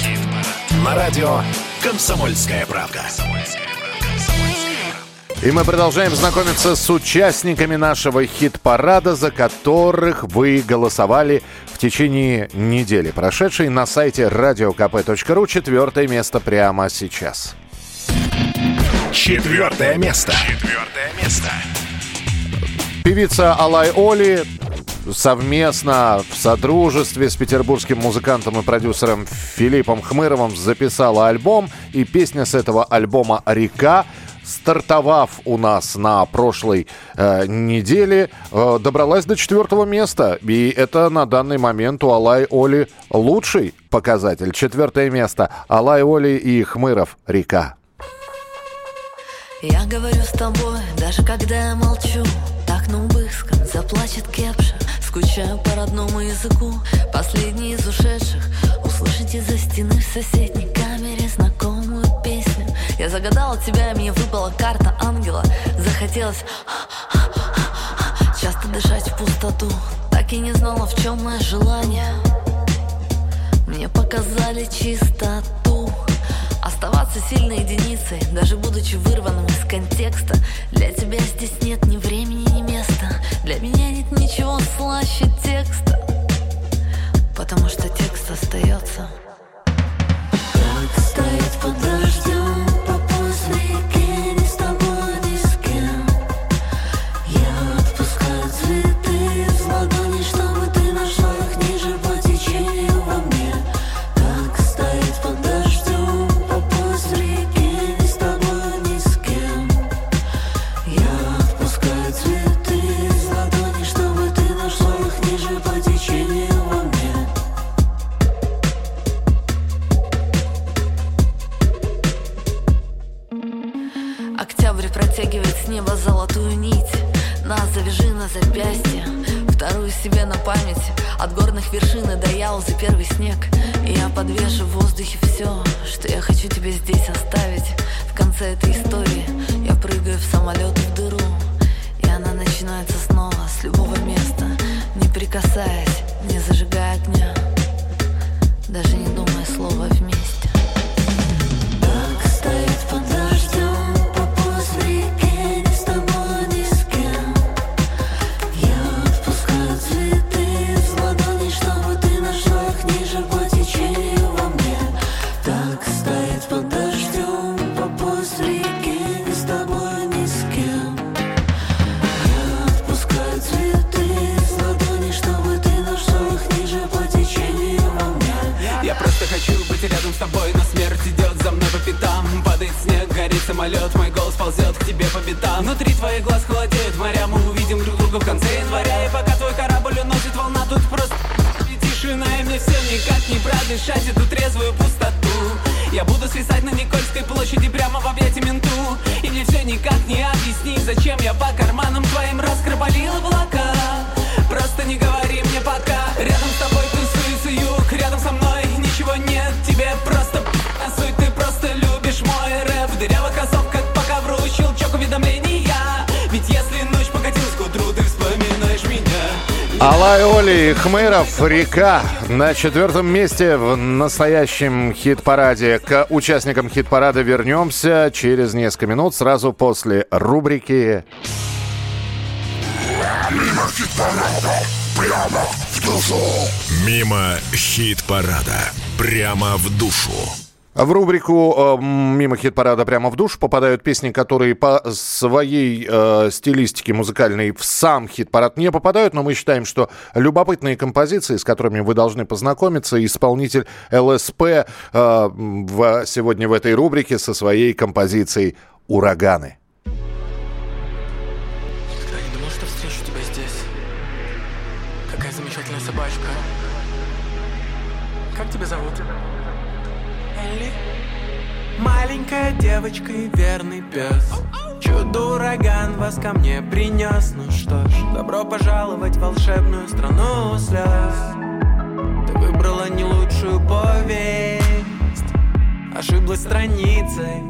На радио «Комсомольская правда». И мы продолжаем знакомиться с участниками нашего хит-парада, за которых вы голосовали в течение недели, прошедшей на сайте radiokp.ru. Четвертое место прямо сейчас. Четвертое место. Четвертое место. Певица Алай Оли совместно в содружестве с петербургским музыкантом и продюсером Филиппом Хмыровым записала альбом. И песня с этого альбома «Река» стартовав у нас на прошлой э, неделе, э, добралась до четвертого места. И это на данный момент у Алай Оли лучший показатель. Четвертое место. Алай Оли и Хмыров «Река». Я говорю с тобой, даже когда я молчу Так на убыском заплачет кепша Скучаю по родному языку. Последний из ушедших Услышите за стены в соседней камере Знакомую песню. Я загадала тебя, мне выпала карта ангела. Захотелось Часто дышать в пустоту. Так и не знала, в чем мое желание. Мне показали чистоту. Оставаться сильной единицей, даже будучи вырванным из контекста. Для тебя здесь нет ни времени, Для меня нет ничего слаще текста Потому что текст остается Протягивает с неба золотую нить. Нас завяжи на запястье Вторую себе на память. От горных вершин и до Ялзы первый снег. Я подвешу в воздухе все Что я хочу тебе здесь оставить. В конце этой истории Я прыгаю в самолет в дыру. И она начинается снова с любого места Не прикасаясь, не зажигая огня. Даже не думая слова вместе самолет, мой голос ползет к тебе по пятам. Внутри твоих глаз холодеют моря, мы увидим друг друга в конце января. И пока твой корабль уносит волна, тут просто и тишина И мне все никак не продышать эту трезвую пустоту. Я буду свисать на Никольской Алай Оли и Хмыров «Река» на четвертом месте в настоящем хит-параде. К участникам хит-парада вернемся через несколько минут, сразу после рубрики Мимо хит-парада, прямо в душу. Мимо хит-парада, прямо в душу. В рубрику э, «Мимо хит-парада прямо в душ» попадают песни, которые по своей э, стилистике музыкальной в сам хит-парад не попадают, но мы считаем, что любопытные композиции, с которыми вы должны познакомиться, исполнитель ЛСП э, в, сегодня в этой рубрике со своей композицией «Ураганы». Никогда не думал, что встречу тебя здесь. Какая замечательная собачка. Как тебя зовут? Маленькая девочка и верный пес. Чудо-ураган вас ко мне принес. Ну что ж, добро пожаловать в волшебную страну слез. Ты выбрала не лучшую повесть, ошиблась страницей.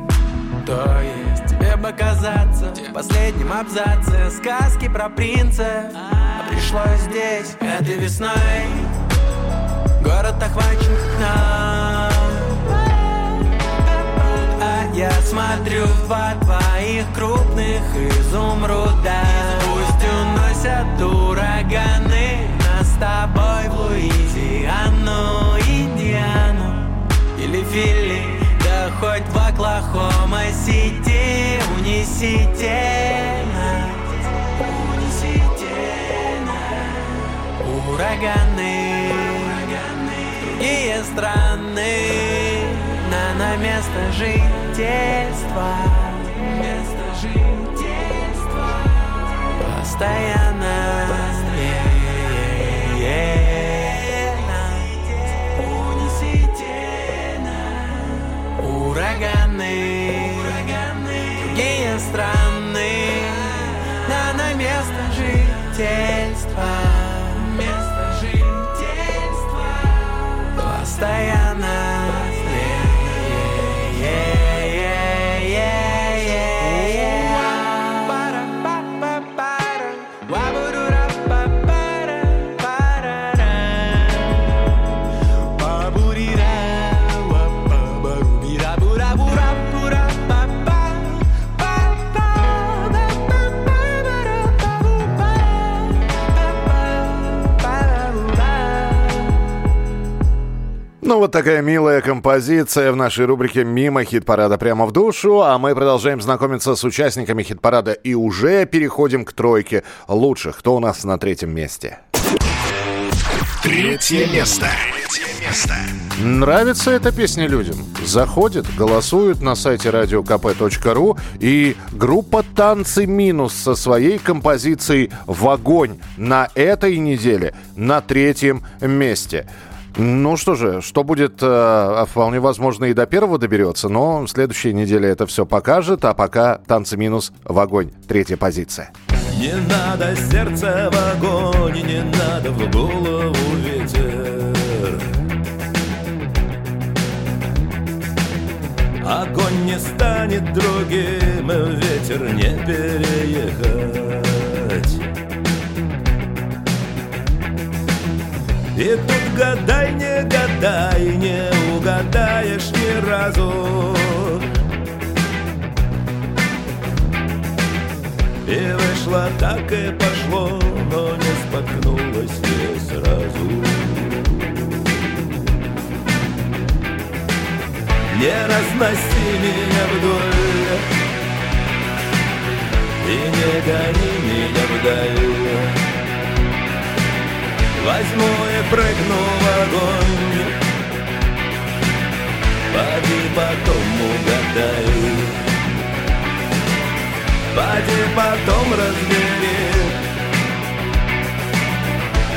То есть тебе бы казаться в последнем абзаце Сказки про принца А пришлось здесь этой весной Город охвачен нам я смотрю по твоих крупных изумрудах Пусть уносят ураганы Нас с тобой в Луизиану, Индиану Или Фили, да хоть в Оклахома-Сити Унесите унесите нас. Ураганы, другие страны На, на место жительства Место жительства Постоянно. Унесите нас Ураганы, Ну, вот такая милая композиция в нашей рубрике «Мимо хит-парада прямо в душу». А мы продолжаем знакомиться с участниками хит-парада и уже переходим к тройке лучших. Кто у нас на третьем месте? Третье место. Третье место. Нравится эта песня людям? Заходят, голосуют на сайте radiokp.ru и группа «Танцы минус» со своей композицией «В огонь» на этой неделе на третьем месте. Ну что же, что будет, э, вполне возможно, и до первого доберется, но в следующей это все покажет, а пока «Танцы минус» в огонь. Третья позиция. Не надо сердце в огонь, не надо в голову ветер. Огонь не станет другим, ветер не переехать. И тут гадай, не гадай, не угадаешь ни разу. И вышло так и пошло, но не споткнулось не сразу. Не разноси меня вдоль И не гони меня вдаль Возьму и прыгну в огонь. Поди потом угадай. Поди потом разбери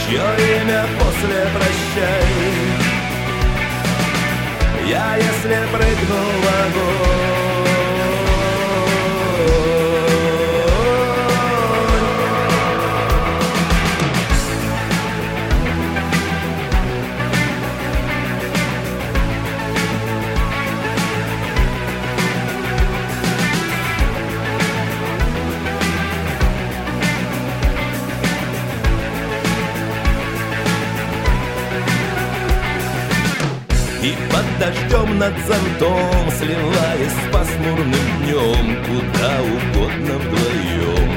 Чье имя после прощай. Я если прыгну в огонь дождем над зонтом, сливаясь с пасмурным днем, куда угодно вдвоем.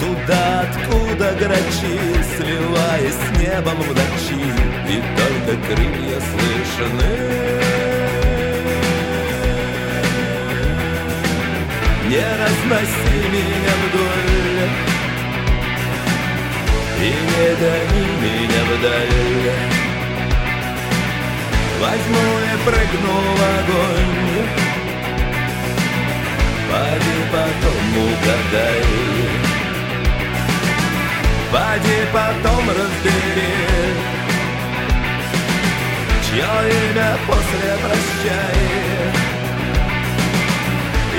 Туда, откуда грачи, сливаясь с небом в ночи, и только крылья слышны. Не разноси меня вдоль И не гони меня вдаль Возьму и прыгну в огонь. Поди потом угадай. Поди потом разбери Чье имя после прощай.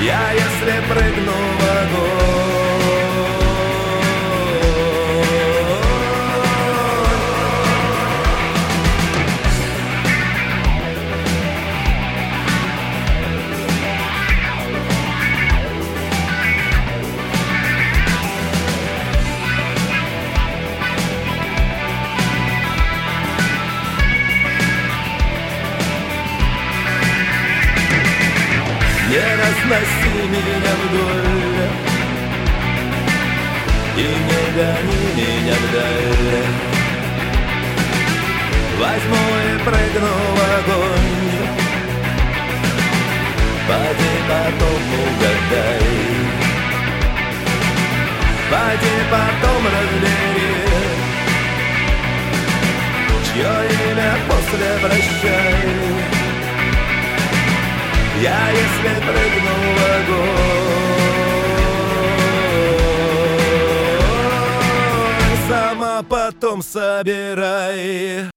Я если прыгну в огонь Разноси меня вдоль И не гони меня вдаль Возьму и прыгну в огонь Поди потом угадай Поди потом разбери Чье имя после прощай я если прыгну в огонь Сама потом собирай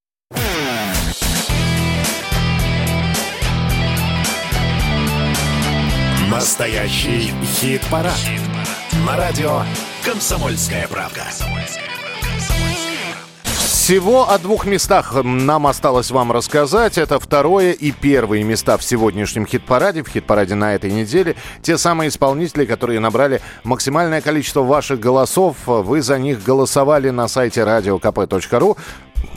Настоящий хит-парад. На радио «Комсомольская правда». Всего о двух местах нам осталось вам рассказать. Это второе и первые места в сегодняшнем хит-параде, в хит-параде на этой неделе. Те самые исполнители, которые набрали максимальное количество ваших голосов. Вы за них голосовали на сайте radiokp.ru.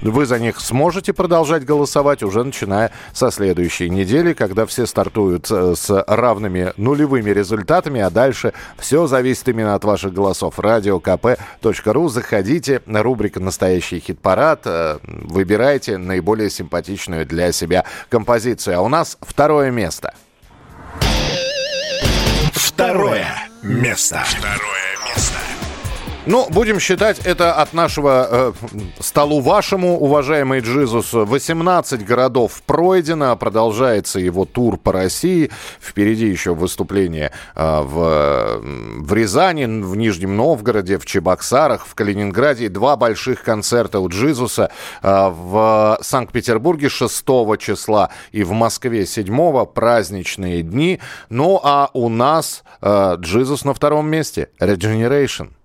Вы за них сможете продолжать голосовать уже начиная со следующей недели, когда все стартуют э, с равными нулевыми результатами, а дальше все зависит именно от ваших голосов. Радиокп.ру. Заходите, рубрика «Настоящий хит-парад», э, выбирайте наиболее симпатичную для себя композицию. А у нас второе место. Второе место. Второе место. Ну, будем считать это от нашего э, столу вашему, уважаемый Джизус. 18 городов пройдено, продолжается его тур по России. Впереди еще выступление э, в, в Рязани, в Нижнем Новгороде, в Чебоксарах, в Калининграде. Два больших концерта у Джизуса э, в Санкт-Петербурге 6 числа и в Москве 7 праздничные дни. Ну, а у нас э, Джизус на втором месте. Regeneration.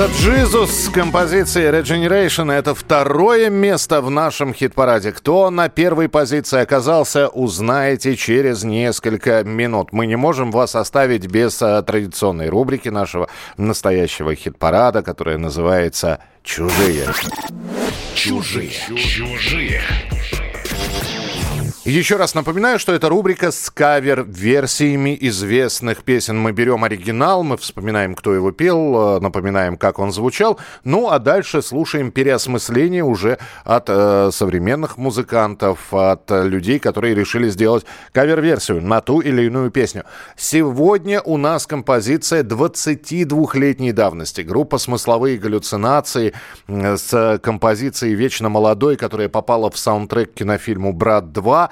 Это Джизус с композицией Regeneration. Это второе место в нашем хит-параде. Кто на первой позиции оказался, узнаете через несколько минут. Мы не можем вас оставить без а, традиционной рубрики нашего настоящего хит-парада, которая называется «Чужие». Чужие. Чужие. Еще раз напоминаю, что это рубрика с кавер-версиями известных песен. Мы берем оригинал, мы вспоминаем, кто его пел, э, напоминаем, как он звучал. Ну, а дальше слушаем переосмысление уже от э, современных музыкантов, от людей, которые решили сделать кавер-версию на ту или иную песню. Сегодня у нас композиция 22-летней давности. Группа «Смысловые галлюцинации» с композицией «Вечно молодой», которая попала в саундтрек кинофильму «Брат 2».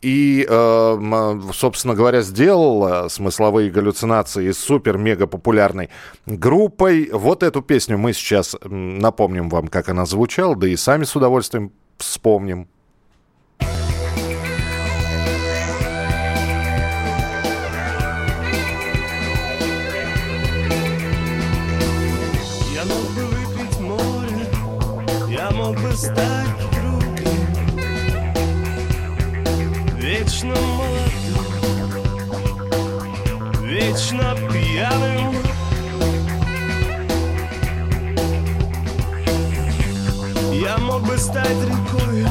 И, э, м, собственно говоря, сделал э, смысловые галлюцинации супер-мега популярной группой. Вот эту песню мы сейчас напомним вам, как она звучала, да и сами с удовольствием вспомним. Я мог бы стать вечно молодым, вечно пьяным. Я мог бы стать рекой,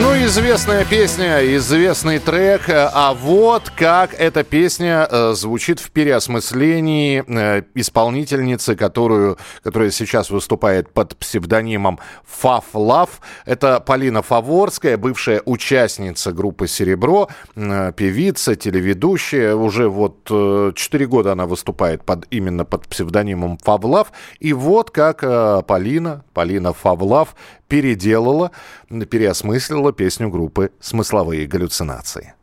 Ну, известная песня, известный трек. А вот как эта песня э, звучит в переосмыслении э, исполнительницы, которую, которая сейчас выступает под псевдонимом Фаф Лав. Это Полина Фаворская, бывшая участница группы «Серебро», э, певица, телеведущая. Уже вот э, 4 года она выступает под, именно под псевдонимом Фавлав. И вот как э, Полина, Полина Фавлав переделала, переосмыслила песню группы «Смысловые галлюцинации».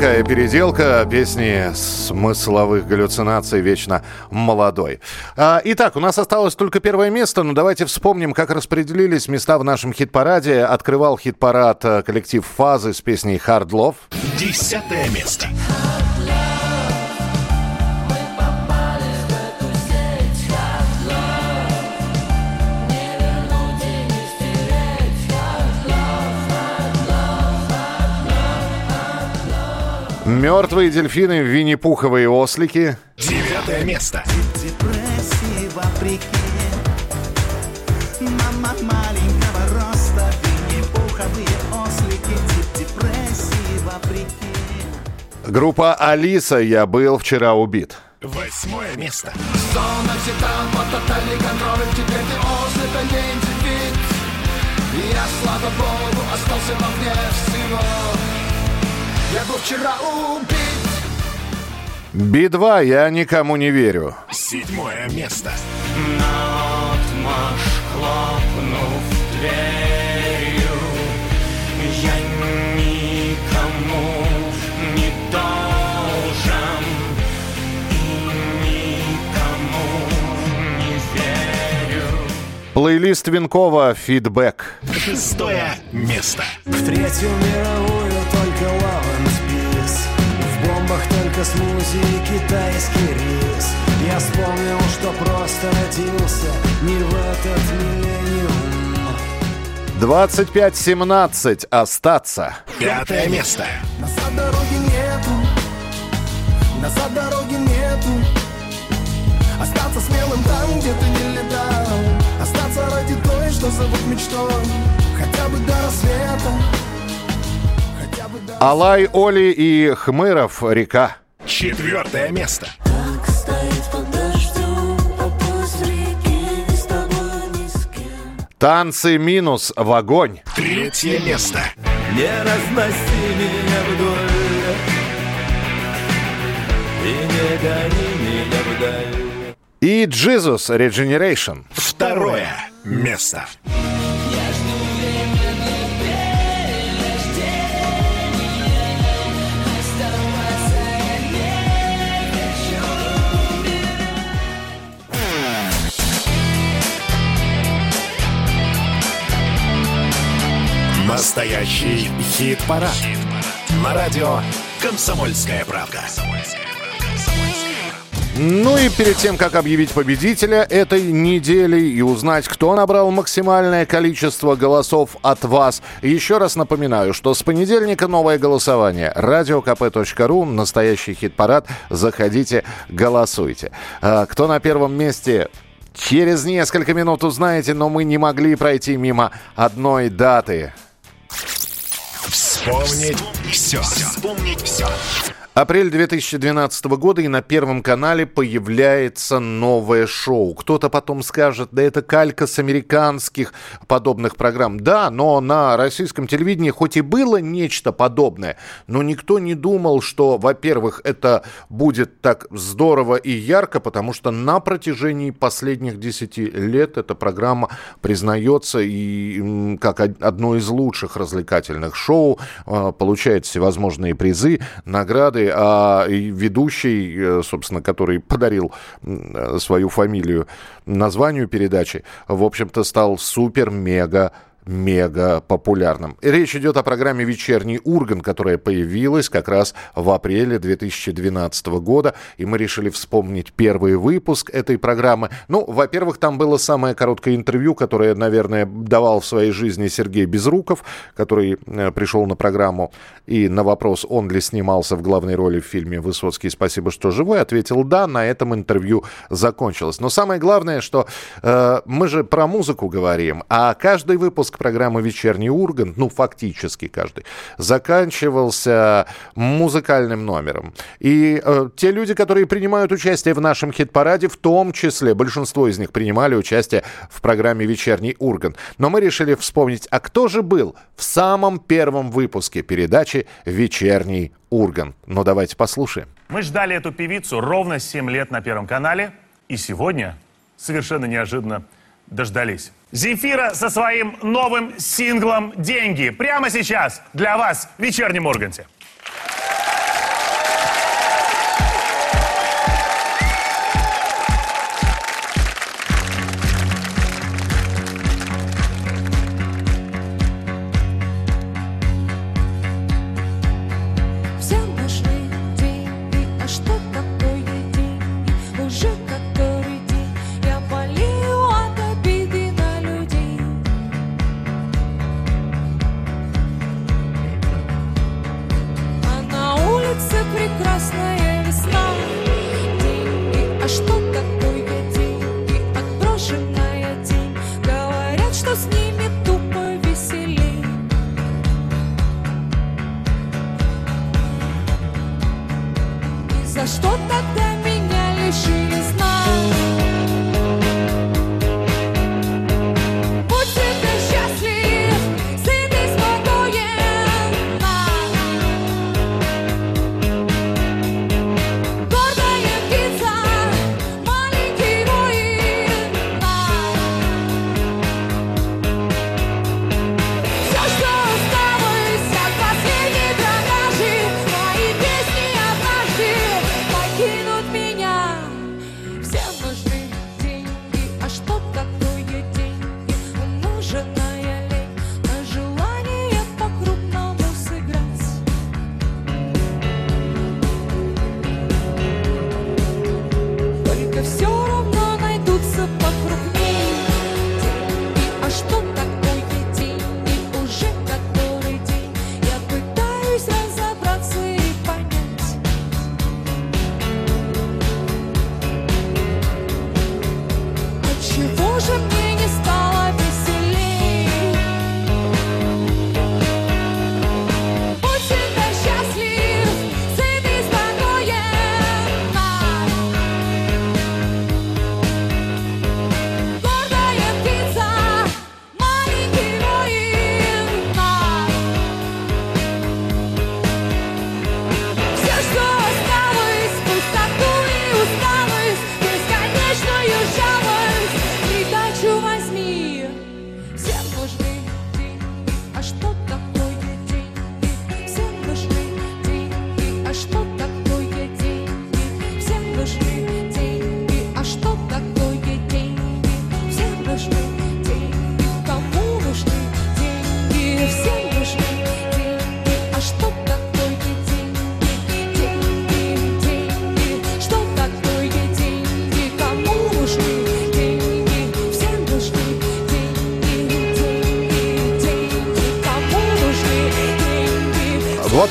Такая переделка песни смысловых галлюцинаций «Вечно молодой». А, итак, у нас осталось только первое место, но давайте вспомним, как распределились места в нашем хит-параде. Открывал хит-парад э, коллектив «Фазы» с песней «Hard Love». Десятое место. Мертвые дельфины, винни-пуховые ослики. Девятое место. Группа «Алиса», я был вчера убит. Восьмое место. Зона взята под тотальный контроль Теперь ты ослик, а не индивид Я, слава богу, остался вовне всего Я был вчера убит Би-2, я никому не верю. Седьмое место. Наотмашь хлопнув дверью Я никому не должен И никому не верю Плейлист Винкова «Фидбэк». Шестое место. В Третью мировую только В только смузи китайский рис Я вспомнил, что просто родился Не в этот миллениум 25-17. Остаться. Пятое место. Назад дороги нету Назад дороги нету Остаться смелым там, где ты не летал Остаться ради той, что зовут мечтой Хотя бы до рассвета Хотя бы до Алай, Оли и Хмыров. Река. Четвертое место. Стоит под дождем, а пусть реки с тобой ни с кем. Танцы минус в огонь. Третье место. Не разноси меня вдоль И не гони меня вдаль И Jesus Regeneration. Второе место. Настоящий хит-парад. На радио «Комсомольская правда». Ну и перед тем, как объявить победителя этой недели и узнать, кто набрал максимальное количество голосов от вас, еще раз напоминаю, что с понедельника новое голосование. Радиокп.ру, настоящий хит-парад. Заходите, голосуйте. А, Кто на первом месте, через несколько минут узнаете, но мы не могли пройти мимо одной даты. Вспомнить все. Вспомнить все. Апрель 2012 года, и на Первом канале появляется новое шоу. Кто-то потом скажет, да это калька с американских подобных программ. Да, но на российском телевидении хоть и было нечто подобное, но никто не думал, что, во-первых, это будет так здорово и ярко, потому что на протяжении последних 10 лет эта программа признается и как од- одно из лучших развлекательных шоу, э, получает всевозможные призы, награды, а и ведущий, э, собственно, который подарил э, свою фамилию названию передачи, в общем-то, стал супер-мега мега популярным. Речь идет о программе «Вечерний Урган», которая появилась как раз в апреле 2012 года, и мы решили вспомнить первый выпуск этой программы. Ну, во-первых, там было самое короткое интервью, которое, наверное, давал в своей жизни Сергей Безруков, который э, пришел на программу и на вопрос, он ли снимался в главной роли в фильме «Высоцкий, спасибо, что живой», ответил «да», на этом интервью закончилось. Но самое главное, что э, мы же про музыку говорим, а каждый выпуск программы «Вечерний Ургант», ну, фактически каждый, заканчивался музыкальным номером. И э, те люди, которые принимают участие в нашем хит-параде, в том числе, большинство из них принимали участие в программе «Вечерний Ургант». Но мы решили вспомнить, а кто же был в самом первом выпуске передачи «Вечерний Ургант». Ну, давайте послушаем. Мы ждали эту певицу ровно 7 лет на Первом канале, и сегодня, совершенно неожиданно, дождались. Земфира со своим новым синглом «Деньги» прямо сейчас для вас в вечернем Урганте.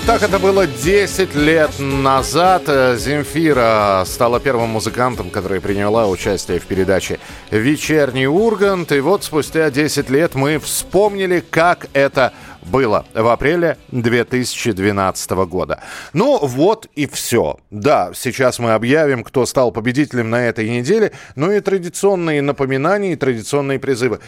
Так это было 10 лет назад. Э, Земфира стала первым музыкантом, который приняла участие в передаче «Вечерний Ургант». И вот спустя 10 лет мы вспомнили, как это было в апреле 2012 года. Ну вот и все. Да, сейчас мы объявим, кто стал победителем на этой неделе. Ну и традиционные напоминания и традиционные призывы.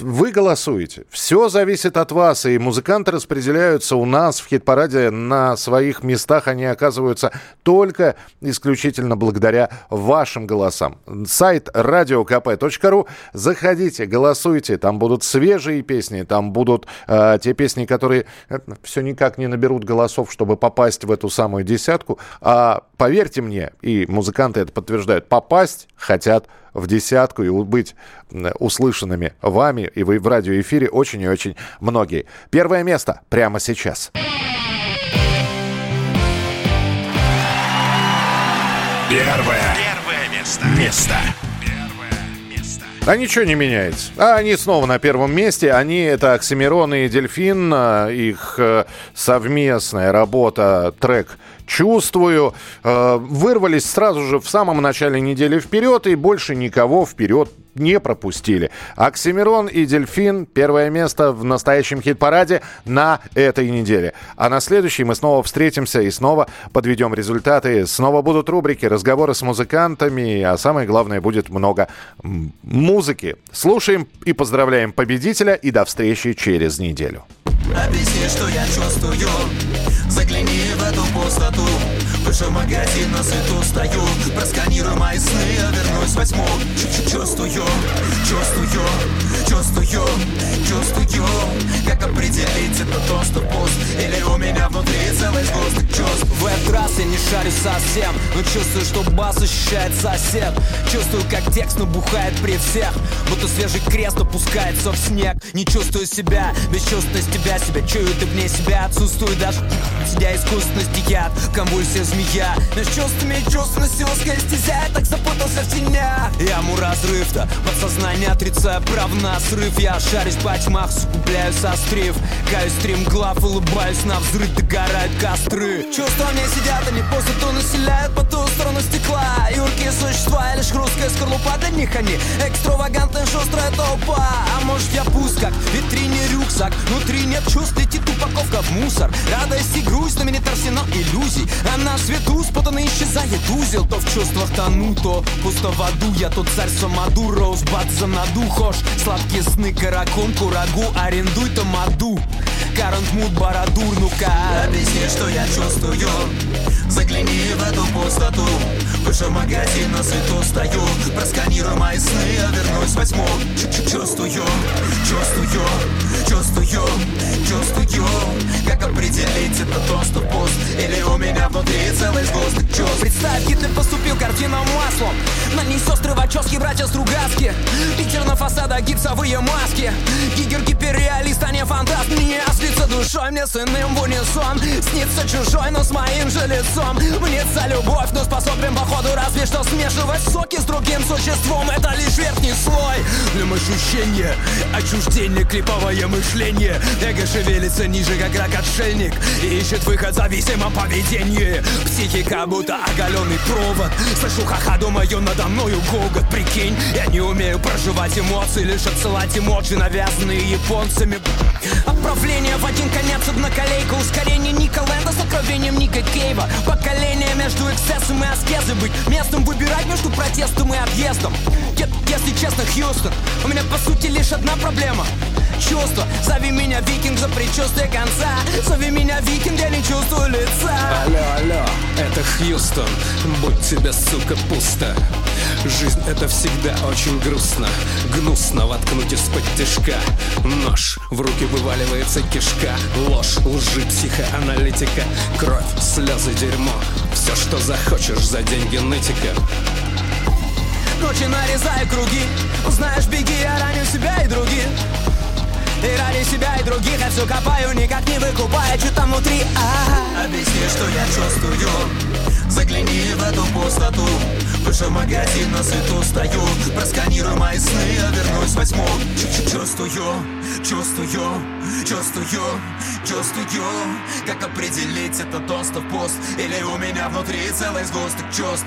Вы голосуете. Все зависит от вас. И музыканты распределяются у нас в хит-параде на своих местах. Они оказываются только исключительно благодаря вашим голосам. Сайт radiokp.ru. Заходите, голосуйте. Там будут свежие песни. Там будут э, те песни, которые э, все никак не наберут голосов, чтобы попасть в эту самую десятку. А поверьте мне, и музыканты это подтверждают, попасть хотят в десятку и быть услышанными вами и вы в радиоэфире очень и очень многие. Первое место прямо сейчас. Первое. Первое место. Место. А ничего не меняется. А они снова на первом месте. Они это Оксимирон и Дельфин. Их э, совместная работа, трек «Чувствую». э, Вырвались сразу же в самом начале недели вперед и больше никого вперед не пропустили. Оксимирон и Дельфин первое место в настоящем хит-параде на этой неделе. А на следующей мы снова встретимся и снова подведем результаты. Снова будут рубрики, разговоры с музыкантами, а самое главное будет много музыки. Слушаем и поздравляем победителя и до встречи через неделю. Объясни, что я чувствую. Загляни в эту пустоту. Выше магазин на свету стою. Просканируй мои сны, я вернусь восьму Чу- Чувствую, чувствую, чувствую, чувствую. Как определить это доступ пуст? Или у меня внутри целый сгусток чувств? В этот раз я не шарю совсем Но чувствую, что бас ощущает сосед. Чувствую, как текст набухает при всех Будто свежий крест опускается в снег. Не чувствую себя, бесчувственность тебя Себя чую, ты вне себя отсутствую даже Сидя искусственно стихят, конвульсия змея. Меж чувствами и чувственностью узкая стезя Я так запутался в тенях. Яму разрыв-то, подсознание отрицая прав срыв Я шарюсь по тьмах, сугубляю сострив Каюсь стримглав, улыбаюсь на взрыв Догорают костры. Чувства мне сидят, они пустоту населяют скорлупа Для них они. Экстравагантная шустрая толпа. А может я пуст, как в витрине рюкзак. Внутри нет чувств, летит упаковка в мусор. Радость и грусть, но меня арсенал иллюзий. А на свету спутанно исчезает узел. То в чувствах тону, то пусто в аду. Я тот царь Самаду, Роузбад за наду Хошь, сладкие сны, каракун, курагу Арендуй тамаду Карант мут барадур, ну-ка. Объясни, что я чувствую. Загляни в эту пустоту. Выше магазин на свету стою Просканируй мои сны, я вернусь Чу- Чувствую, чувствую, чувствую, чувствую Как определить это доступ пуст Или у меня внутри целый сгусток чувств. Представь, Гитлер поступил картинам маслом. На ней сестры Вачовски, братья Стругацки Питер на фасадах, гипсовые маски. Гигер гиперреалист, а не фантаст. Мне слиться душой, мне с иным в унисон. Снится чужой, но с моим же лицом. Мнется любовь, но способен походу разве что смешивать соки с другим существом Это лишь верхний слой. Для ощущения, отчуждение, клиповое мышление. Эго шевелится ниже, как рак-отшельник И ищет выход в зависимом поведении Психика будто оголенный провод. Слышу ха-ха, думаю, надо мною гогот. Прикинь, я не умею проживать эмоции Лишь отсылать эмоджи, навязанные японцами. Отправление в один конец одноколейка Ускорение Ника Лэнда с откровением Ника Кейва. Поколение между эксцессом и аскезой Быть местом выбирать между протестом и объездом Е- Если честно, Хьюстон У меня по сути лишь одна проблема. Чувство, зови меня викинг за предчувствие конца. Зови меня викинг, я не чувствую лица. Алло, алло, это Хьюстон. Будь тебе, сука, пусто. Жизнь это всегда очень грустно. Гнусно воткнуть из-под тяжка. Нож, в руки вываливается кишка. Ложь, лжи, психоаналитика. Кровь, слезы, дерьмо. Все, что захочешь за деньги нытика Ночи нарезаю круги. Узнаешь, беги, я раню себя и других. И ради себя и других я все копаю Никак не выкупая, что там внутри а Объясни, что я чувствую. Загляни в эту пустоту. Выше магазин на свету стою. Просканируй мои сны, я вернусь восьму Чу- Чувствую, чувствую, чувствую, чувствую Как определить это доступ пуст Или у меня внутри целый сгусток чувств